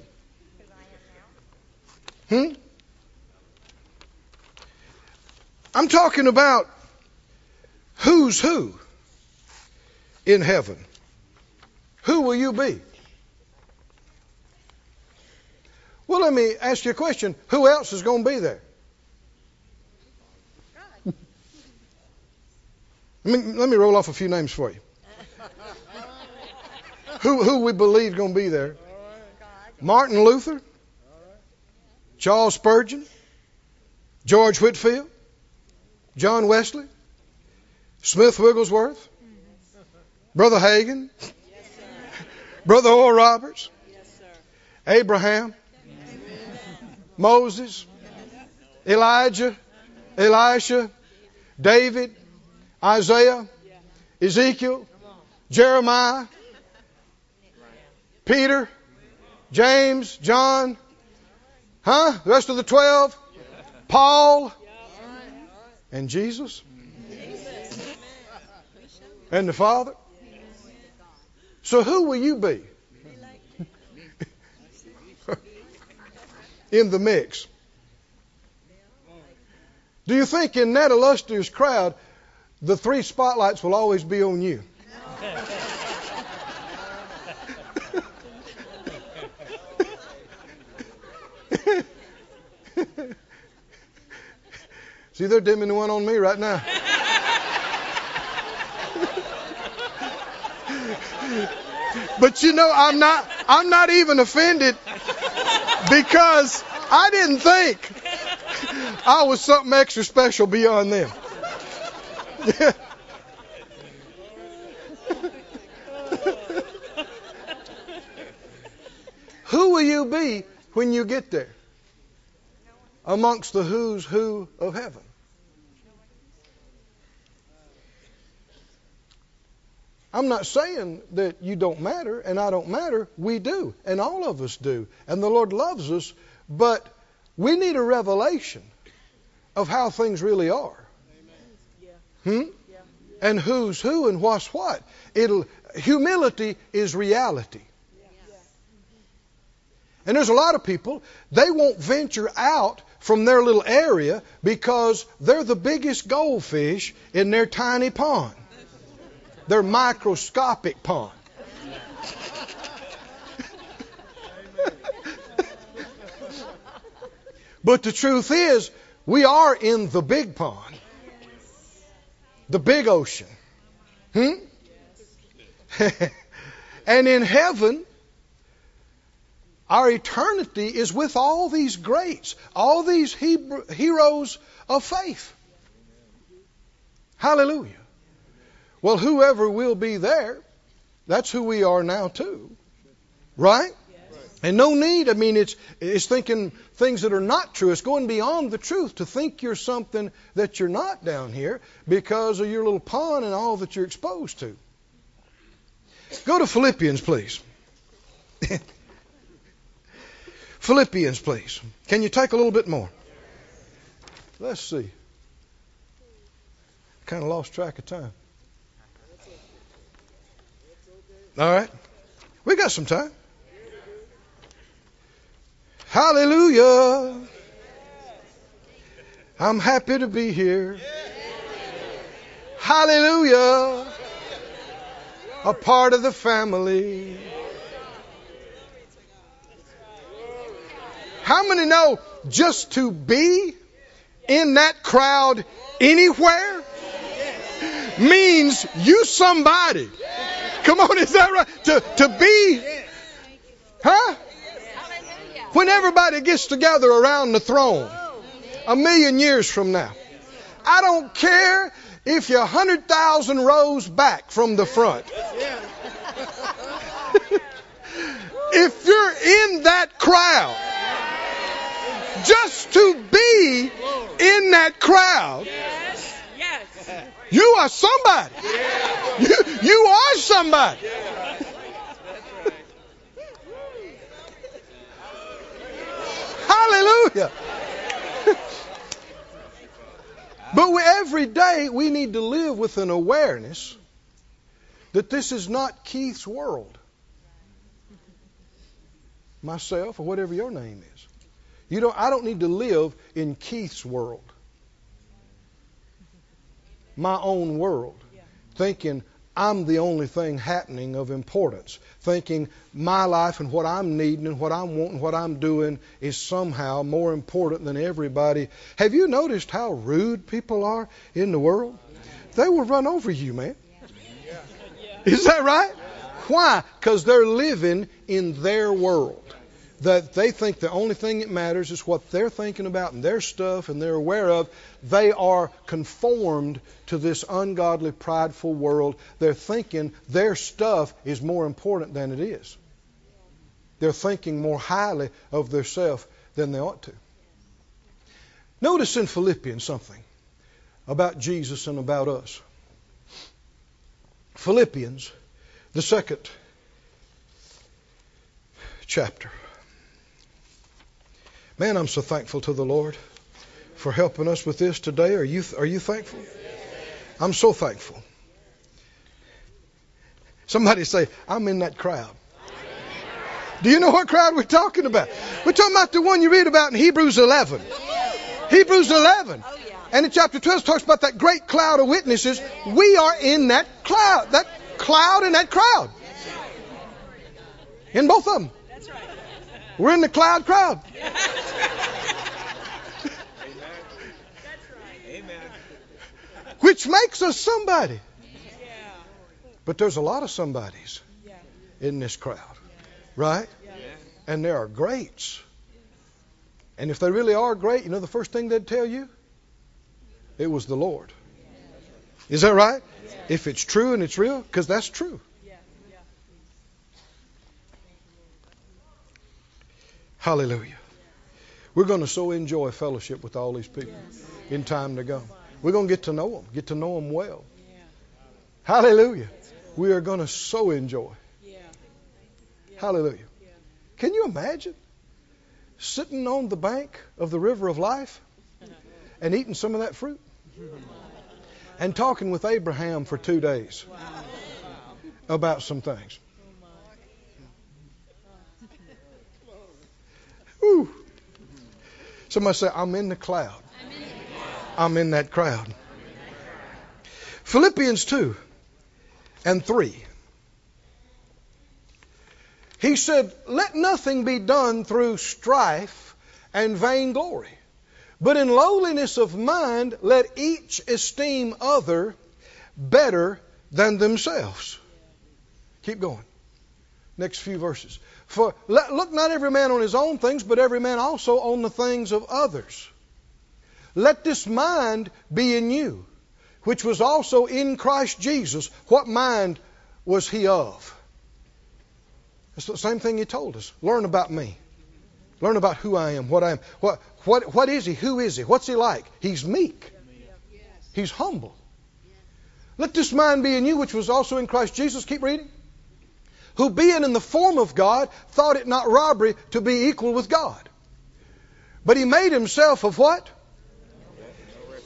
Hmm? I'm talking about who's who in heaven. Who will you be? Well, let me ask you a question. Who else is going to be there? let, me, let me roll off a few names for you who, who we believe going to be there. Martin Luther, Charles Spurgeon, George Whitefield, John Wesley, Smith Wigglesworth, Brother Hagin, Brother Oral Roberts, Abraham, Moses, Elijah, Elisha, David, Isaiah, Ezekiel, Jeremiah, Peter, James, John, huh? The rest of the 12, Paul, and Jesus, and the Father. So who will you be [LAUGHS] in the mix? Do you think in that illustrious crowd, the three spotlights will always be on you? See, they're dimming one on me right now. but you know, I'm not I'm not even offended because I didn't think I was something extra special beyond them. [LAUGHS] Who will you be when you get there? Amongst the who's who of heaven. I'm not saying that you don't matter and I don't matter. We do. And all of us do. And the Lord loves us. But we need a revelation of how things really are. Hmm? And who's who and what's what. It'll humility is reality. And there's a lot of people, they won't venture out from their little area because they're the biggest goldfish in their tiny pond. Their microscopic pond. but the truth is, we are in the big pond, the big ocean. Hmm? [LAUGHS] and in heaven, our eternity is with all these greats, all these Hebrew, heroes of faith. Hallelujah. Well, whoever will be there, that's who we are now too. Right? And no need, I mean, it's, it's thinking things that are not true. It's going beyond the truth to think you're something that you're not down here because of your little pond and all that you're exposed to. Go to Philippians, please. [LAUGHS] Philippians, please. Can you take a little bit more? Let's see. Kind of lost track of time. All right. We got some time. Hallelujah. I'm happy to be here. Hallelujah. A part of the family. How many know just to be in that crowd anywhere means you somebody? Come on, is that right? To, to be, huh? When everybody gets together around the throne a million years from now, I don't care if you're 100,000 rows back from the front. [LAUGHS] if you're in that crowd, just to be in that crowd, you are somebody. You, you are somebody. Hallelujah. but we, every day we need to live with an awareness that this is not Keith's world. Myself or whatever your name is. You don't I don't need to live in Keith's world. My own world. Thinking I'm the only thing happening of importance. Thinking my life and what I'm needing and what I'm wanting, what I'm doing is somehow more important than everybody. Have you noticed how rude people are in the world? They will run over you, man. Is that right? Why? Because they're living in their world. That they think the only thing that matters is what they're thinking about and their stuff and they're aware of. They are conformed to this ungodly, prideful world. They're thinking their stuff is more important than it is. They're thinking more highly of themselves than they ought to. Notice in Philippians something about Jesus and about us. Philippians, the second chapter. Man, I'm so thankful to the Lord for helping us with this today. Are you are you thankful? I'm so thankful. Somebody say, I'm in that crowd. Do you know what crowd we're talking about? We're talking about the one you read about in Hebrews 11. Hebrews 11. And in chapter 12 it talks about that great cloud of witnesses. We are in that cloud, that cloud and that crowd. In both of them. We're in the cloud crowd. Which makes us somebody. But there's a lot of somebodies in this crowd. Right? And there are greats. And if they really are great, you know the first thing they'd tell you? It was the Lord. Is that right? If it's true and it's real, because that's true. Hallelujah. We're going to so enjoy fellowship with all these people in time to come. We're going to get to know them, get to know them well. Hallelujah. We are going to so enjoy. Hallelujah. Can you imagine sitting on the bank of the river of life [LAUGHS] and eating some of that fruit? And talking with Abraham for two days about some things. Whew. Somebody say, I'm in the cloud. I'm in that crowd. Philippians 2 and 3. He said, Let nothing be done through strife and vainglory, but in lowliness of mind let each esteem other better than themselves. Keep going. Next few verses. For let, look not every man on his own things, but every man also on the things of others. Let this mind be in you, which was also in Christ Jesus. What mind was he of? It's the same thing he told us. Learn about me. Learn about who I am, what I am. What, what, what is he? Who is he? What's he like? He's meek. He's humble. Let this mind be in you, which was also in Christ Jesus. Keep reading. Who, being in the form of God, thought it not robbery to be equal with God. But he made himself of what?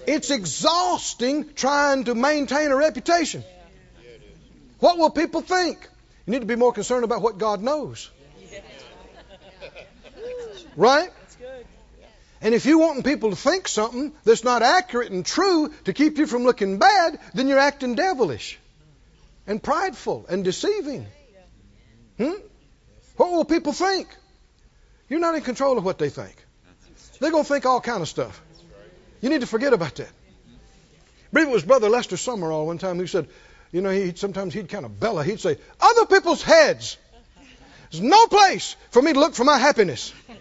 It's exhausting trying to maintain a reputation. What will people think? You need to be more concerned about what God knows. Right? And if you want people to think something that's not accurate and true to keep you from looking bad, then you're acting devilish and prideful and deceiving. Hmm? What will people think? You're not in control of what they think. They're going to think all kind of stuff. You need to forget about that. I believe it was Brother Lester Sumrall one time who said, you know, he sometimes he'd kind of bellow. He'd say, "Other people's heads. There's no place for me to look for my happiness." [LAUGHS]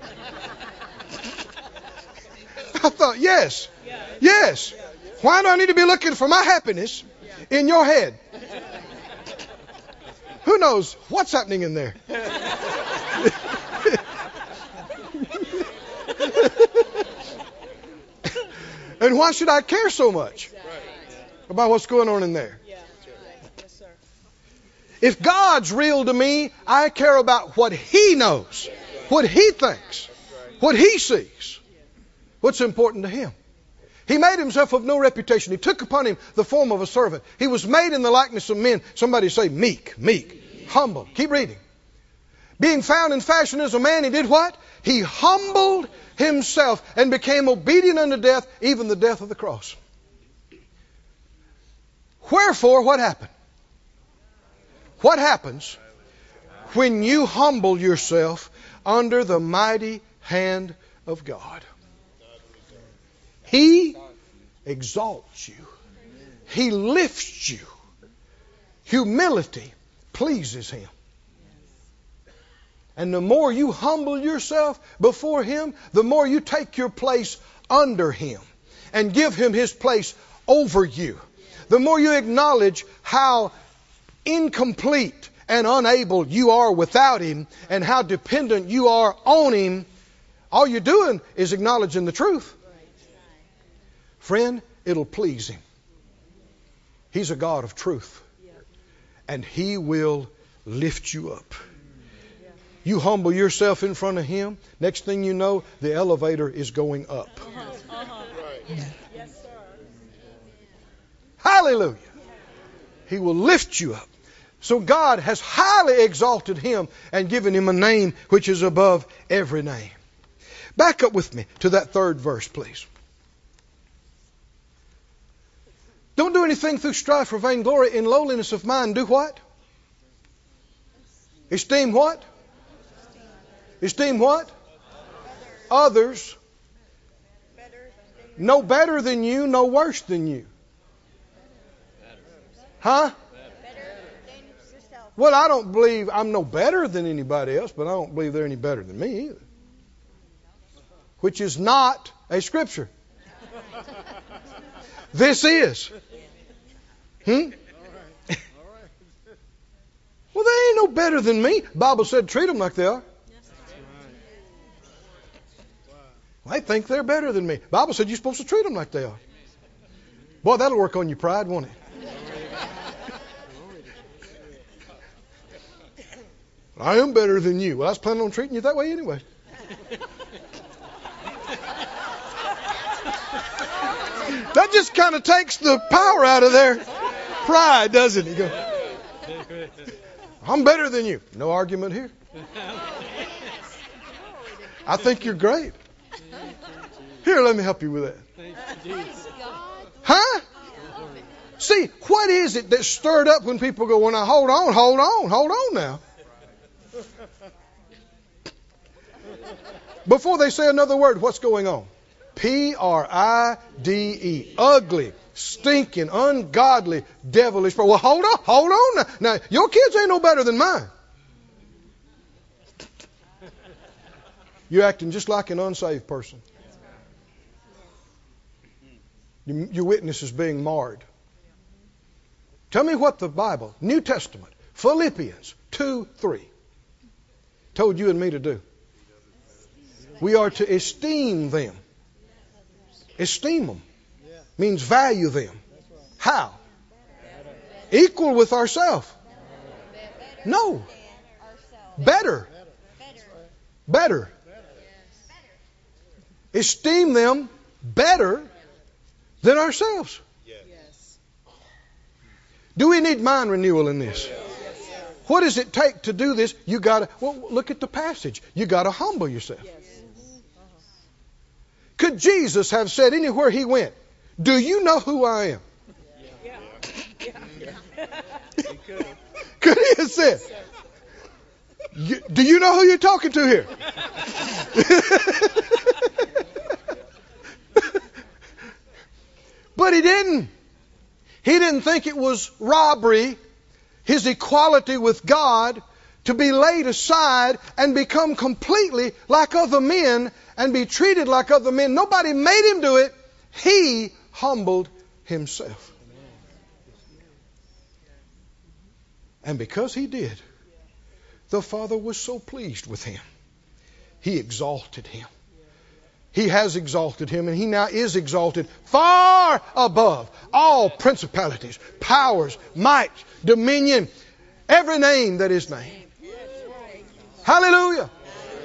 I thought, yes, yes. Why do I need to be looking for my happiness in your head? Who knows what's happening in there? [LAUGHS] and why should I care so much about what's going on in there? If God's real to me, I care about what He knows, what He thinks, what He sees, what's important to Him. He made himself of no reputation. He took upon him the form of a servant. He was made in the likeness of men. Somebody say meek, meek, humble. Keep reading. Being found in fashion as a man, he did what? He humbled himself and became obedient unto death, even the death of the cross. Wherefore, what happened? What happens when you humble yourself under the mighty hand of God? He exalts you. He lifts you. Humility pleases Him. And the more you humble yourself before Him, the more you take your place under Him and give Him His place over you. The more you acknowledge how incomplete and unable you are without Him and how dependent you are on Him, all you're doing is acknowledging the truth. Friend, it'll please Him. He's a God of truth. and He will lift you up. You humble yourself in front of Him. Next thing you know, the elevator is going up. Yes, sir. Hallelujah. He will lift you up. So God has highly exalted him and given him a name which is above every name. Back up with me to that third verse, please. Don't do anything through strife or vainglory in lowliness of mind. Do what? Esteem what? Esteem what? Others. No better than you, no worse than you. Huh? Well, I don't believe I'm no better than anybody else, but I don't believe they're any better than me either. Which is not a scripture. [LAUGHS] This is. Hmm? well, they ain't no better than me. Bible said treat them like they are. They think they're better than me. Bible said you're supposed to treat them like they are. Boy, that'll work on your pride, won't it? I am better than you. Well, I was planning on treating you that way anyway. that just kind of takes the power out of their pride, doesn't he? Go, I'm better than you. No argument here. I think you're great. Here, let me help you with that. Huh? See, what is it that's stirred up when people go, well, now hold on, hold on, hold on now. Before they say another word, what's going on? P R I D E. Ugly, stinking, ungodly, devilish. Well, hold on, hold on. Now, now, your kids ain't no better than mine. You're acting just like an unsaved person. Your, witness is being marred. Tell me what the Bible, New Testament, Philippians 2 3, told you and me to do. We are to esteem them. Esteem them means value them. How? Equal with ourselves. No. Better. Better. Better. Esteem them better than ourselves. Do we need mind renewal in this? What does it take to do this? You got to well, look at the passage. You got to humble yourself. Could Jesus have said anywhere he went, "Do you know who I am"? Could he have said, "You- "Do you know who you're talking to here"? [LAUGHS] but he didn't. He didn't think it was robbery, his equality with God, to be laid aside and become completely like other men and be treated like other men. Nobody made him do it. He humbled himself. And because he did, the Father was so pleased with him. He exalted him. He has exalted him, and he now is exalted far above all principalities, powers, might, dominion, every name that is named. Hallelujah.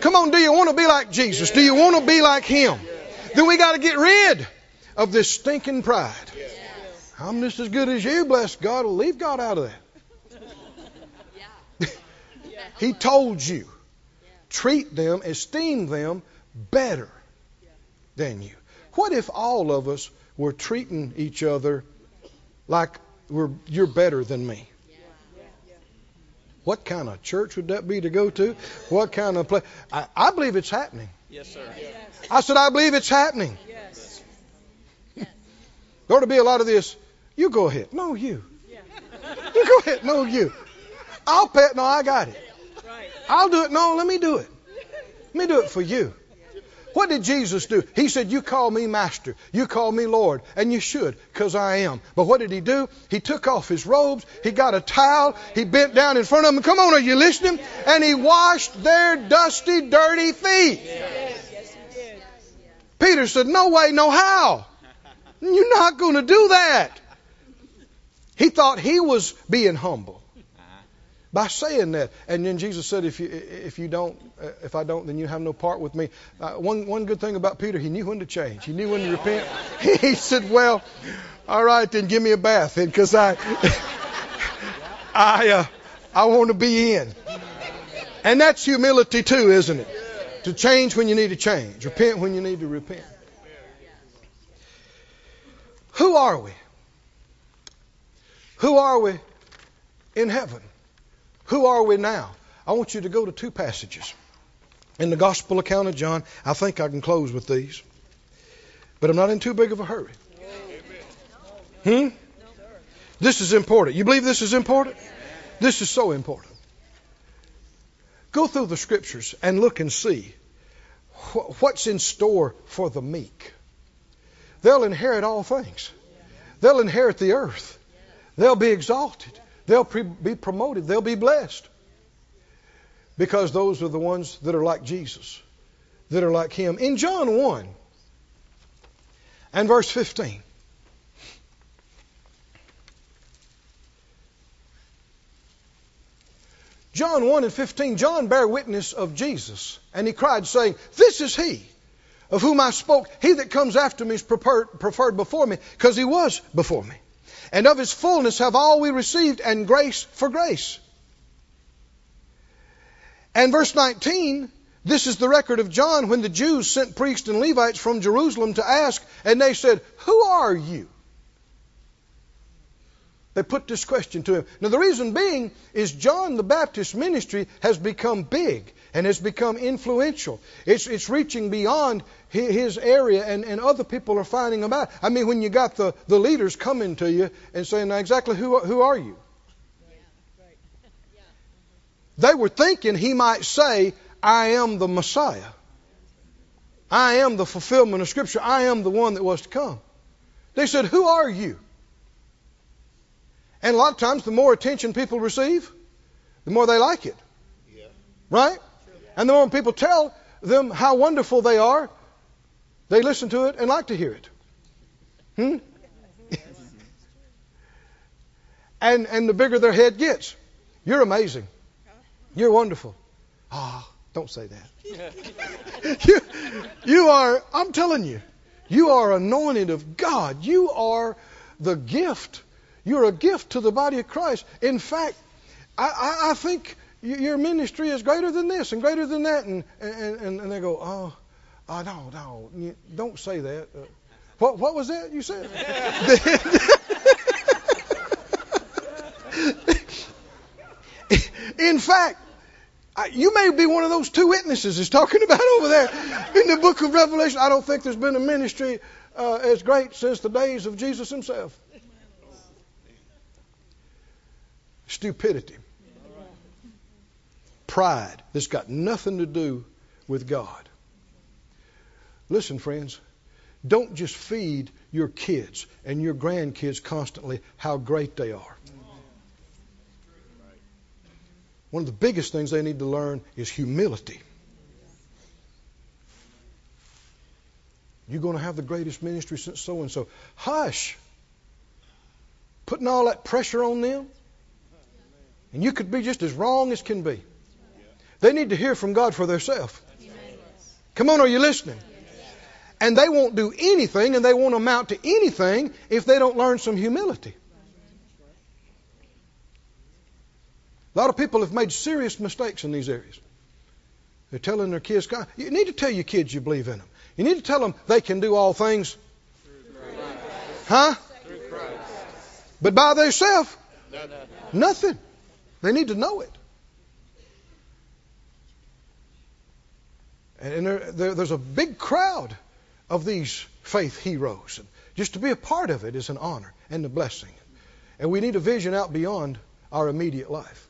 Come on, do you want to be like Jesus? Do you want to be like him? Then we got to get rid of this stinking pride. I'm just as good as you, bless God. Leave God out of that. he told you, treat them, esteem them better than you. What if all of us were treating each other like we're, you're better than me? What kind of church would that be to go to? What kind of place? I, I believe it's happening. Yes, sir. I said, I believe it's happening. Yes. There ought to be a lot of this. You go ahead. No, you. You go ahead. No, you. I'll it. No, I got it. Right. I'll do it. No, let me do it. Let me do it for you. What did Jesus do? He said, You call me master. You call me Lord. And you should, because I am. But what did he do? He took off his robes. He got a towel. He bent down in front of them. Come on, are you listening? And he washed their dusty, dirty feet. Yes. Peter said, No way, no how. You're not going to do that. He thought he was being humble. by saying that. And then Jesus said, if you, if you don't, uh, if I don't, then you have no part with me. Uh, one, one good thing about Peter, he knew when to change. He knew when to repent. [LAUGHS] he said, well, all right, then give me a bath because I, [LAUGHS] I, uh, I want to be in. And that's humility too, isn't it? To change when you need to change. Repent when you need to repent. Who are we? Who are we in heaven? Who are we now? I want you to go to two passages. In the Gospel account of John, I think I can close with these. But I'm not in too big of a hurry. Hmm? This is important. You believe this is important? This is so important. Go through the scriptures and look and see what's in store for the meek. They'll inherit all things. They'll inherit the earth. They'll be exalted. They'll pre- be promoted. They'll be blessed. Because those are the ones that are like Jesus, that are like Him. In John 1 and verse 15. John 1 and 15, John bare witness of Jesus, and he cried, saying, This is he of whom I spoke. He that comes after me is preferred, before me, because he was before me and of his fullness have all we received, and grace for grace. And verse 19, this is the record of John when the Jews sent priests and Levites from Jerusalem to ask, and they said, Who are you? They put this question to him. Now, the reason being is John the Baptist ministry has become big and has become influential. It's, it's reaching beyond his area, and, and other people are finding about. I mean, when you got the, the leaders coming to you and saying, now exactly who, who are you? They were thinking he might say, I am the Messiah. I am the fulfillment of Scripture. I am the one that was to come. They said, Who are you? And a lot of times, the more attention people receive, the more they like it. Right? And the more people tell them how wonderful they are, they listen to it and like to hear it. Hmm? [LAUGHS] and and the bigger their head gets. You're amazing. You're wonderful. Ah, oh, don't say that. [LAUGHS] you, you are, I'm telling you, you are anointed of God. You are the gift. You're a gift to the body of Christ. In fact, I, I, I think your ministry is greater than this and greater than that. And, and, and they go, oh, oh no, no, don't say that. Uh, what, what was that you said? [LAUGHS] In fact, you may be one of those two witnesses is talking about over there in the book of Revelation. I don't think there's been a ministry uh, as great since the days of Jesus himself. Stupidity pride that's got nothing to do with God. Listen, friends, don't just feed your kids and your grandkids constantly how great they are. One of the biggest things they need to learn is humility. You're going to have the greatest ministry since so and so. Hush. Putting all that pressure on them. And you could be just as wrong as can be. They need to hear from God for themselves. Come on, are you listening? And they won't do anything and they won't amount to anything if they don't learn some humility. A lot of people have made serious mistakes in these areas. They're telling their kids, God, you need to tell your kids you believe in them. You need to tell them they can do all things. Huh? But by themselves, nothing. They need to know it. And there, there, there's a big crowd of these faith heroes. And just to be a part of it is an honor and a blessing. And we need a vision out beyond our immediate life.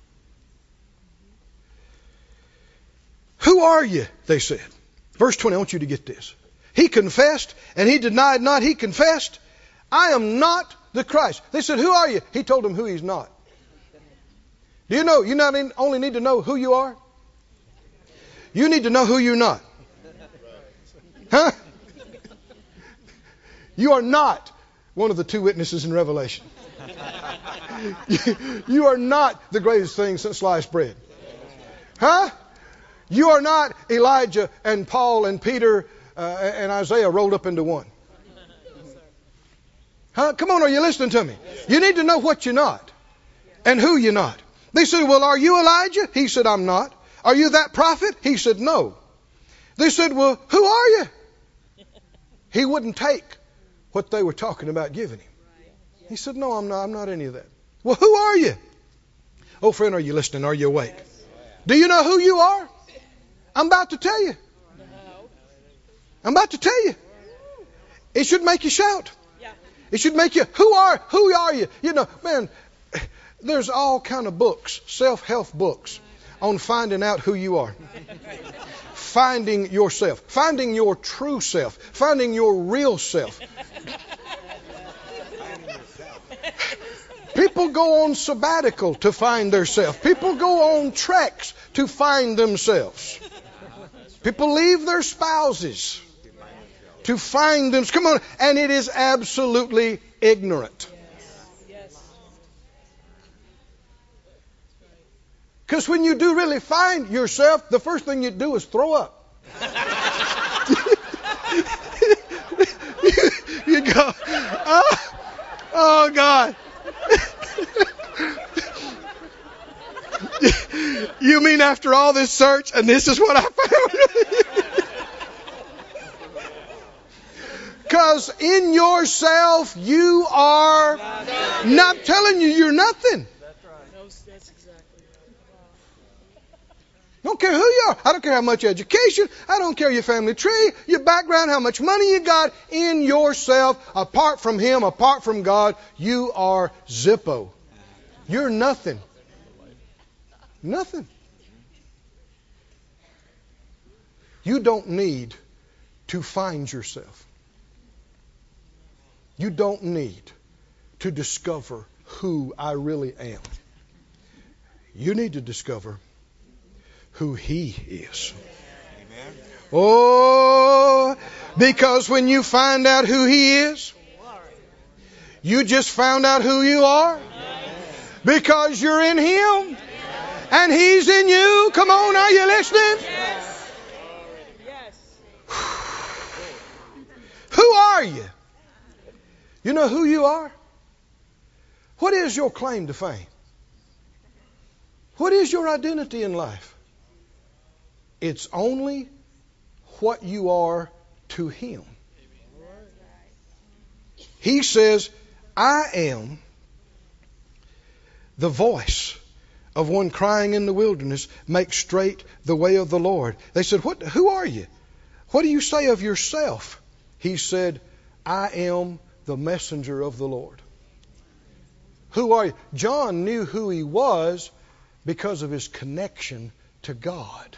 Who are you? They said. Verse 20, I want you to get this. He confessed, and he denied not. He confessed, I am not the Christ. They said, Who are you? He told them who he's not. Do you know, you not only need to know who you are, you need to know who you're not. Huh? You are not one of the two witnesses in Revelation. [LAUGHS] you are not the greatest thing since sliced bread. Huh? You are not Elijah and Paul and Peter uh, and Isaiah rolled up into one. Huh? Come on, are you listening to me? You need to know what you're not and who you're not. They said, Well, are you Elijah? He said, I'm not. Are you that prophet? He said, No. They said, Well, who are you? He wouldn't take what they were talking about giving him. He said, No, I'm not. I'm not any of that. Well, who are you? Oh, friend, are you listening? Are you awake? Do you know who you are? I'm about to tell you. I'm about to tell you. It should make you shout. It should make you who are who are you? You know, man, there's all kind of books, self-help books on finding out who you are. finding yourself, finding your true self, finding your real self. People go on sabbatical to find themselves. People go on treks to find themselves. People leave their spouses to find them. Come on. And it is absolutely ignorant. Because when you do really find yourself, the first thing you do is throw up. [LAUGHS] you, go, oh, oh God. [LAUGHS] you mean after all this search and this is what I found? [LAUGHS] Because in yourself you are not telling you you're nothing. Don't care who you are. I don't care how much education. I don't care your family tree, your background, how much money you got. In yourself, apart from Him, apart from God, you are Zippo. You're nothing. Nothing. You don't need to find yourself. You don't need to discover who I really am. You need to discover who He is. Oh, because when you find out who He is, you just found out who you are. Because you're in Him and He's in you. Come on, are you listening? Yes. [SIGHS] who are you? You know who you are? What is your claim to fame? What is your identity in life? It's only what you are to Him. He says, I am the voice of one crying in the wilderness, make straight the way of the Lord. They said, what, Who are you? What do you say of yourself? He said, I am the messenger of the Lord. Who are you? John knew who he was because of his connection to God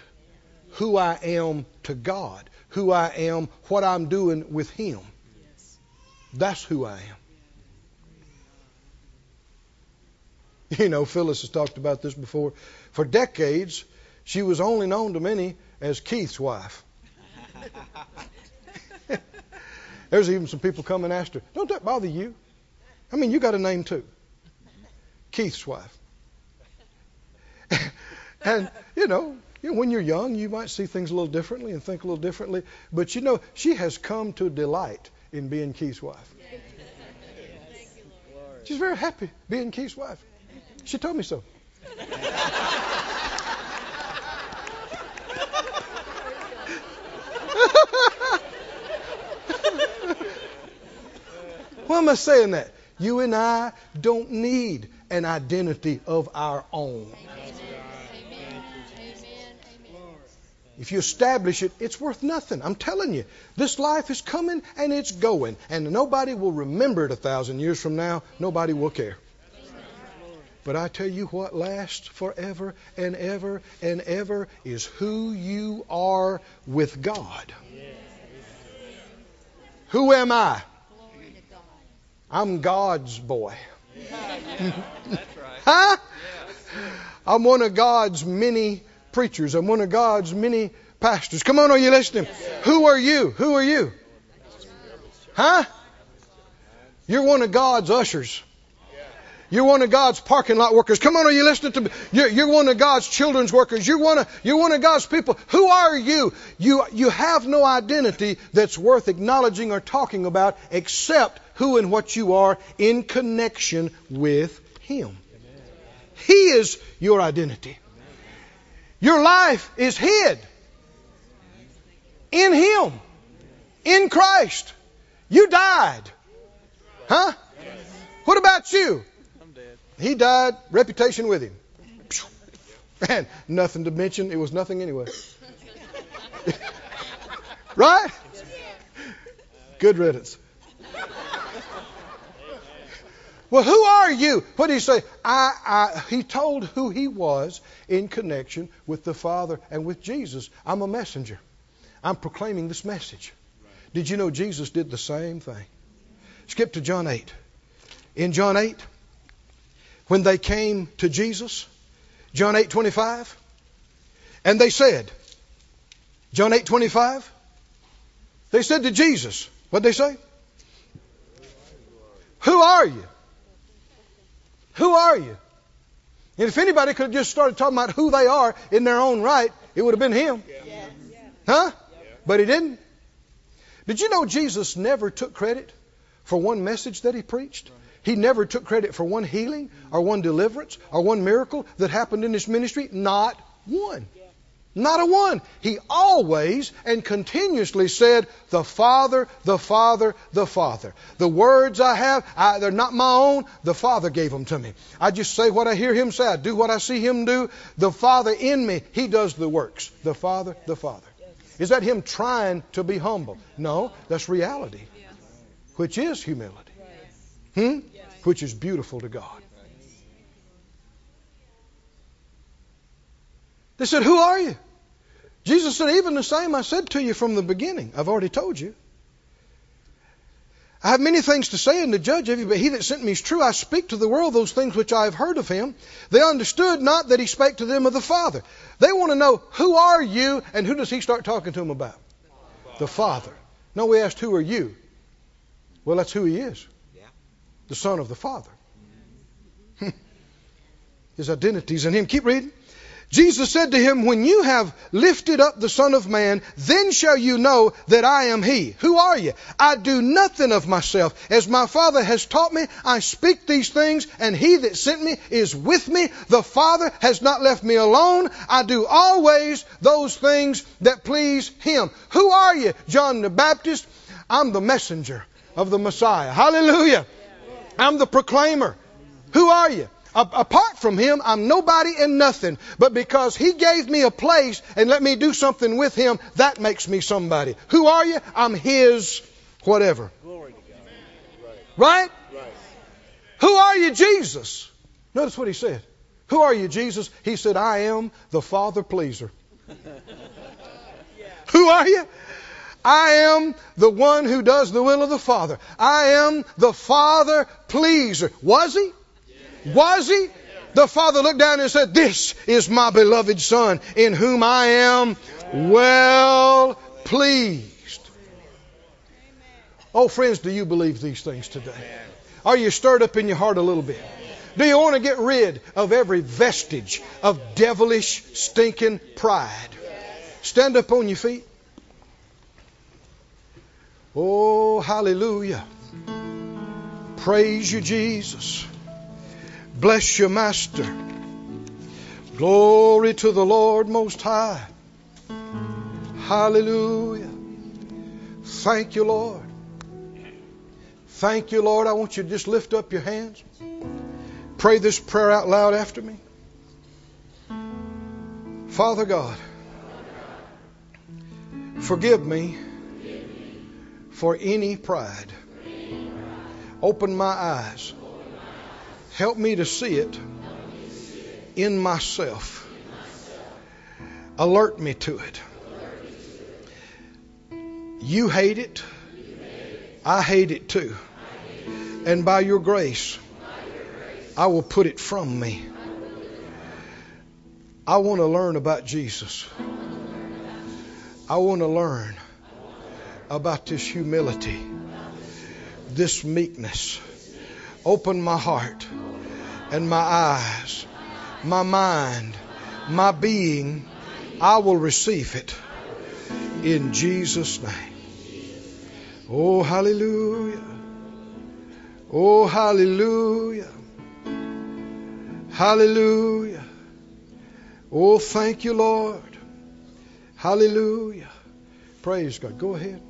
who I am to God, who I am, what I'm doing with Him. That's who I am. You know, Phyllis has talked about this before. For decades, she was only known to many as Keith's wife. [LAUGHS] There's even some people come and ask her, Don't that bother you? I mean, you got a name too. Keith's wife. [LAUGHS] and, you know, you know, when you're young, you might see things a little differently and think a little differently. But you know, she has come to delight in being Keith's wife. She's very happy being Keith's wife. She told me so. Why am I saying that? You and I don't need an identity of our own. If you establish it, it's worth nothing. I'm telling you. This life is coming and it's going. And nobody will remember it a thousand years from now. Nobody will care. But I tell you what lasts forever and ever and ever is who you are with God. Who am I? I'm God's boy. That's right. [LAUGHS] Huh? I'm one of God's many preachers. I'm one of God's many pastors. Come on, are you listening? Yes. Who are you? Who are you? Huh? You're one of God's ushers. You're one of God's parking lot workers. Come on, are you listening to me? You're, you're one of God's children's workers. You're one of, you're one of God's people. Who are you? You, you have no identity that's worth acknowledging or talking about except who and what you are in connection with Him. He is your identity. Your life is hid in Him, in Christ. You died. Huh? What about you? I'm dead. He died, reputation with him. [LAUGHS] And nothing to mention, it was nothing anyway. [LAUGHS] right? Good riddance. Well, who are you? What did he say? I, I, he told who he was in connection with the Father and with Jesus. I'm a messenger. I'm proclaiming this message. Did you know Jesus did the same thing? Skip to John 8. In John 8, when they came to Jesus, John 8:25, and they said, John 8:25, they said to Jesus, what did they say? Who are you? Who are you? And if anybody could have just started talking about who they are in their own right, it would have been him. Huh? But he didn't. Did you know Jesus never took credit for one message that he preached? He never took credit for one healing or one deliverance or one miracle that happened in his ministry. Not one. Not a one. He always and continuously said, The Father, the Father, the Father. The words I have, I, they're not my own. The Father gave them to me. I just say what I hear Him say. I do what I see Him do. The Father in me, He does the works. The Father, the Father. Is that Him trying to be humble? No, that's reality, which is humility. Hmm? Which is beautiful to God. They said, Who are you? Jesus said, Even the same I said to you from the beginning. I've already told you. I have many things to say and to judge of you, but he that sent me is true. I speak to the world those things which I have heard of him. They understood not that he spake to them of the Father. They want to know, who are you? And who does he start talking to them about? The Father. No, we asked, who are you? Well, that's who he is. The Son of the Father. [LAUGHS] His identity's in him. Keep reading. Jesus said to him, When you have lifted up the Son of Man, then shall you know that I am He. Who are you? I do nothing of myself. As my Father has taught me, I speak these things, and He that sent me is with me. The Father has not left me alone. I do always those things that please Him. Who are you? John the Baptist. I'm the messenger of the Messiah. Hallelujah. I'm the proclaimer. Who are you? Apart from him, I'm nobody and nothing. But because he gave me a place and let me do something with him, that makes me somebody. Who are you? I'm his whatever. Right? Who are you, Jesus? Notice what he said. Who are you, Jesus? He said, I am the Father pleaser. [LAUGHS] Who are you? I am the one who does the will of the Father. I am the Father pleaser. Was he? Was he? The Father looked down and said, This is my beloved Son, in whom I am well pleased. Oh, friends, do you believe these things today? Are you stirred up in your heart a little bit? Do you want to get rid of every vestige of devilish, stinking pride? Stand up on your feet. Oh, hallelujah. Praise you, Jesus. Bless your Master. Glory to the Lord Most High. Hallelujah. Thank you, Lord. Thank you, Lord. I want you to just lift up your hands. Pray this prayer out loud after me. Father God, forgive me for any pride. Open my eyes. Help me to see it in myself. Alert me to it. You hate it. I hate it too. And by your grace, I will put it from me. I want to learn about Jesus. I want to learn about this humility, this meekness. Open my heart. And my eyes, my mind, my being, I will receive it in Jesus' name. Oh, hallelujah. Oh, hallelujah. Hallelujah. Oh, thank you, Lord. Hallelujah. Praise God. Go ahead.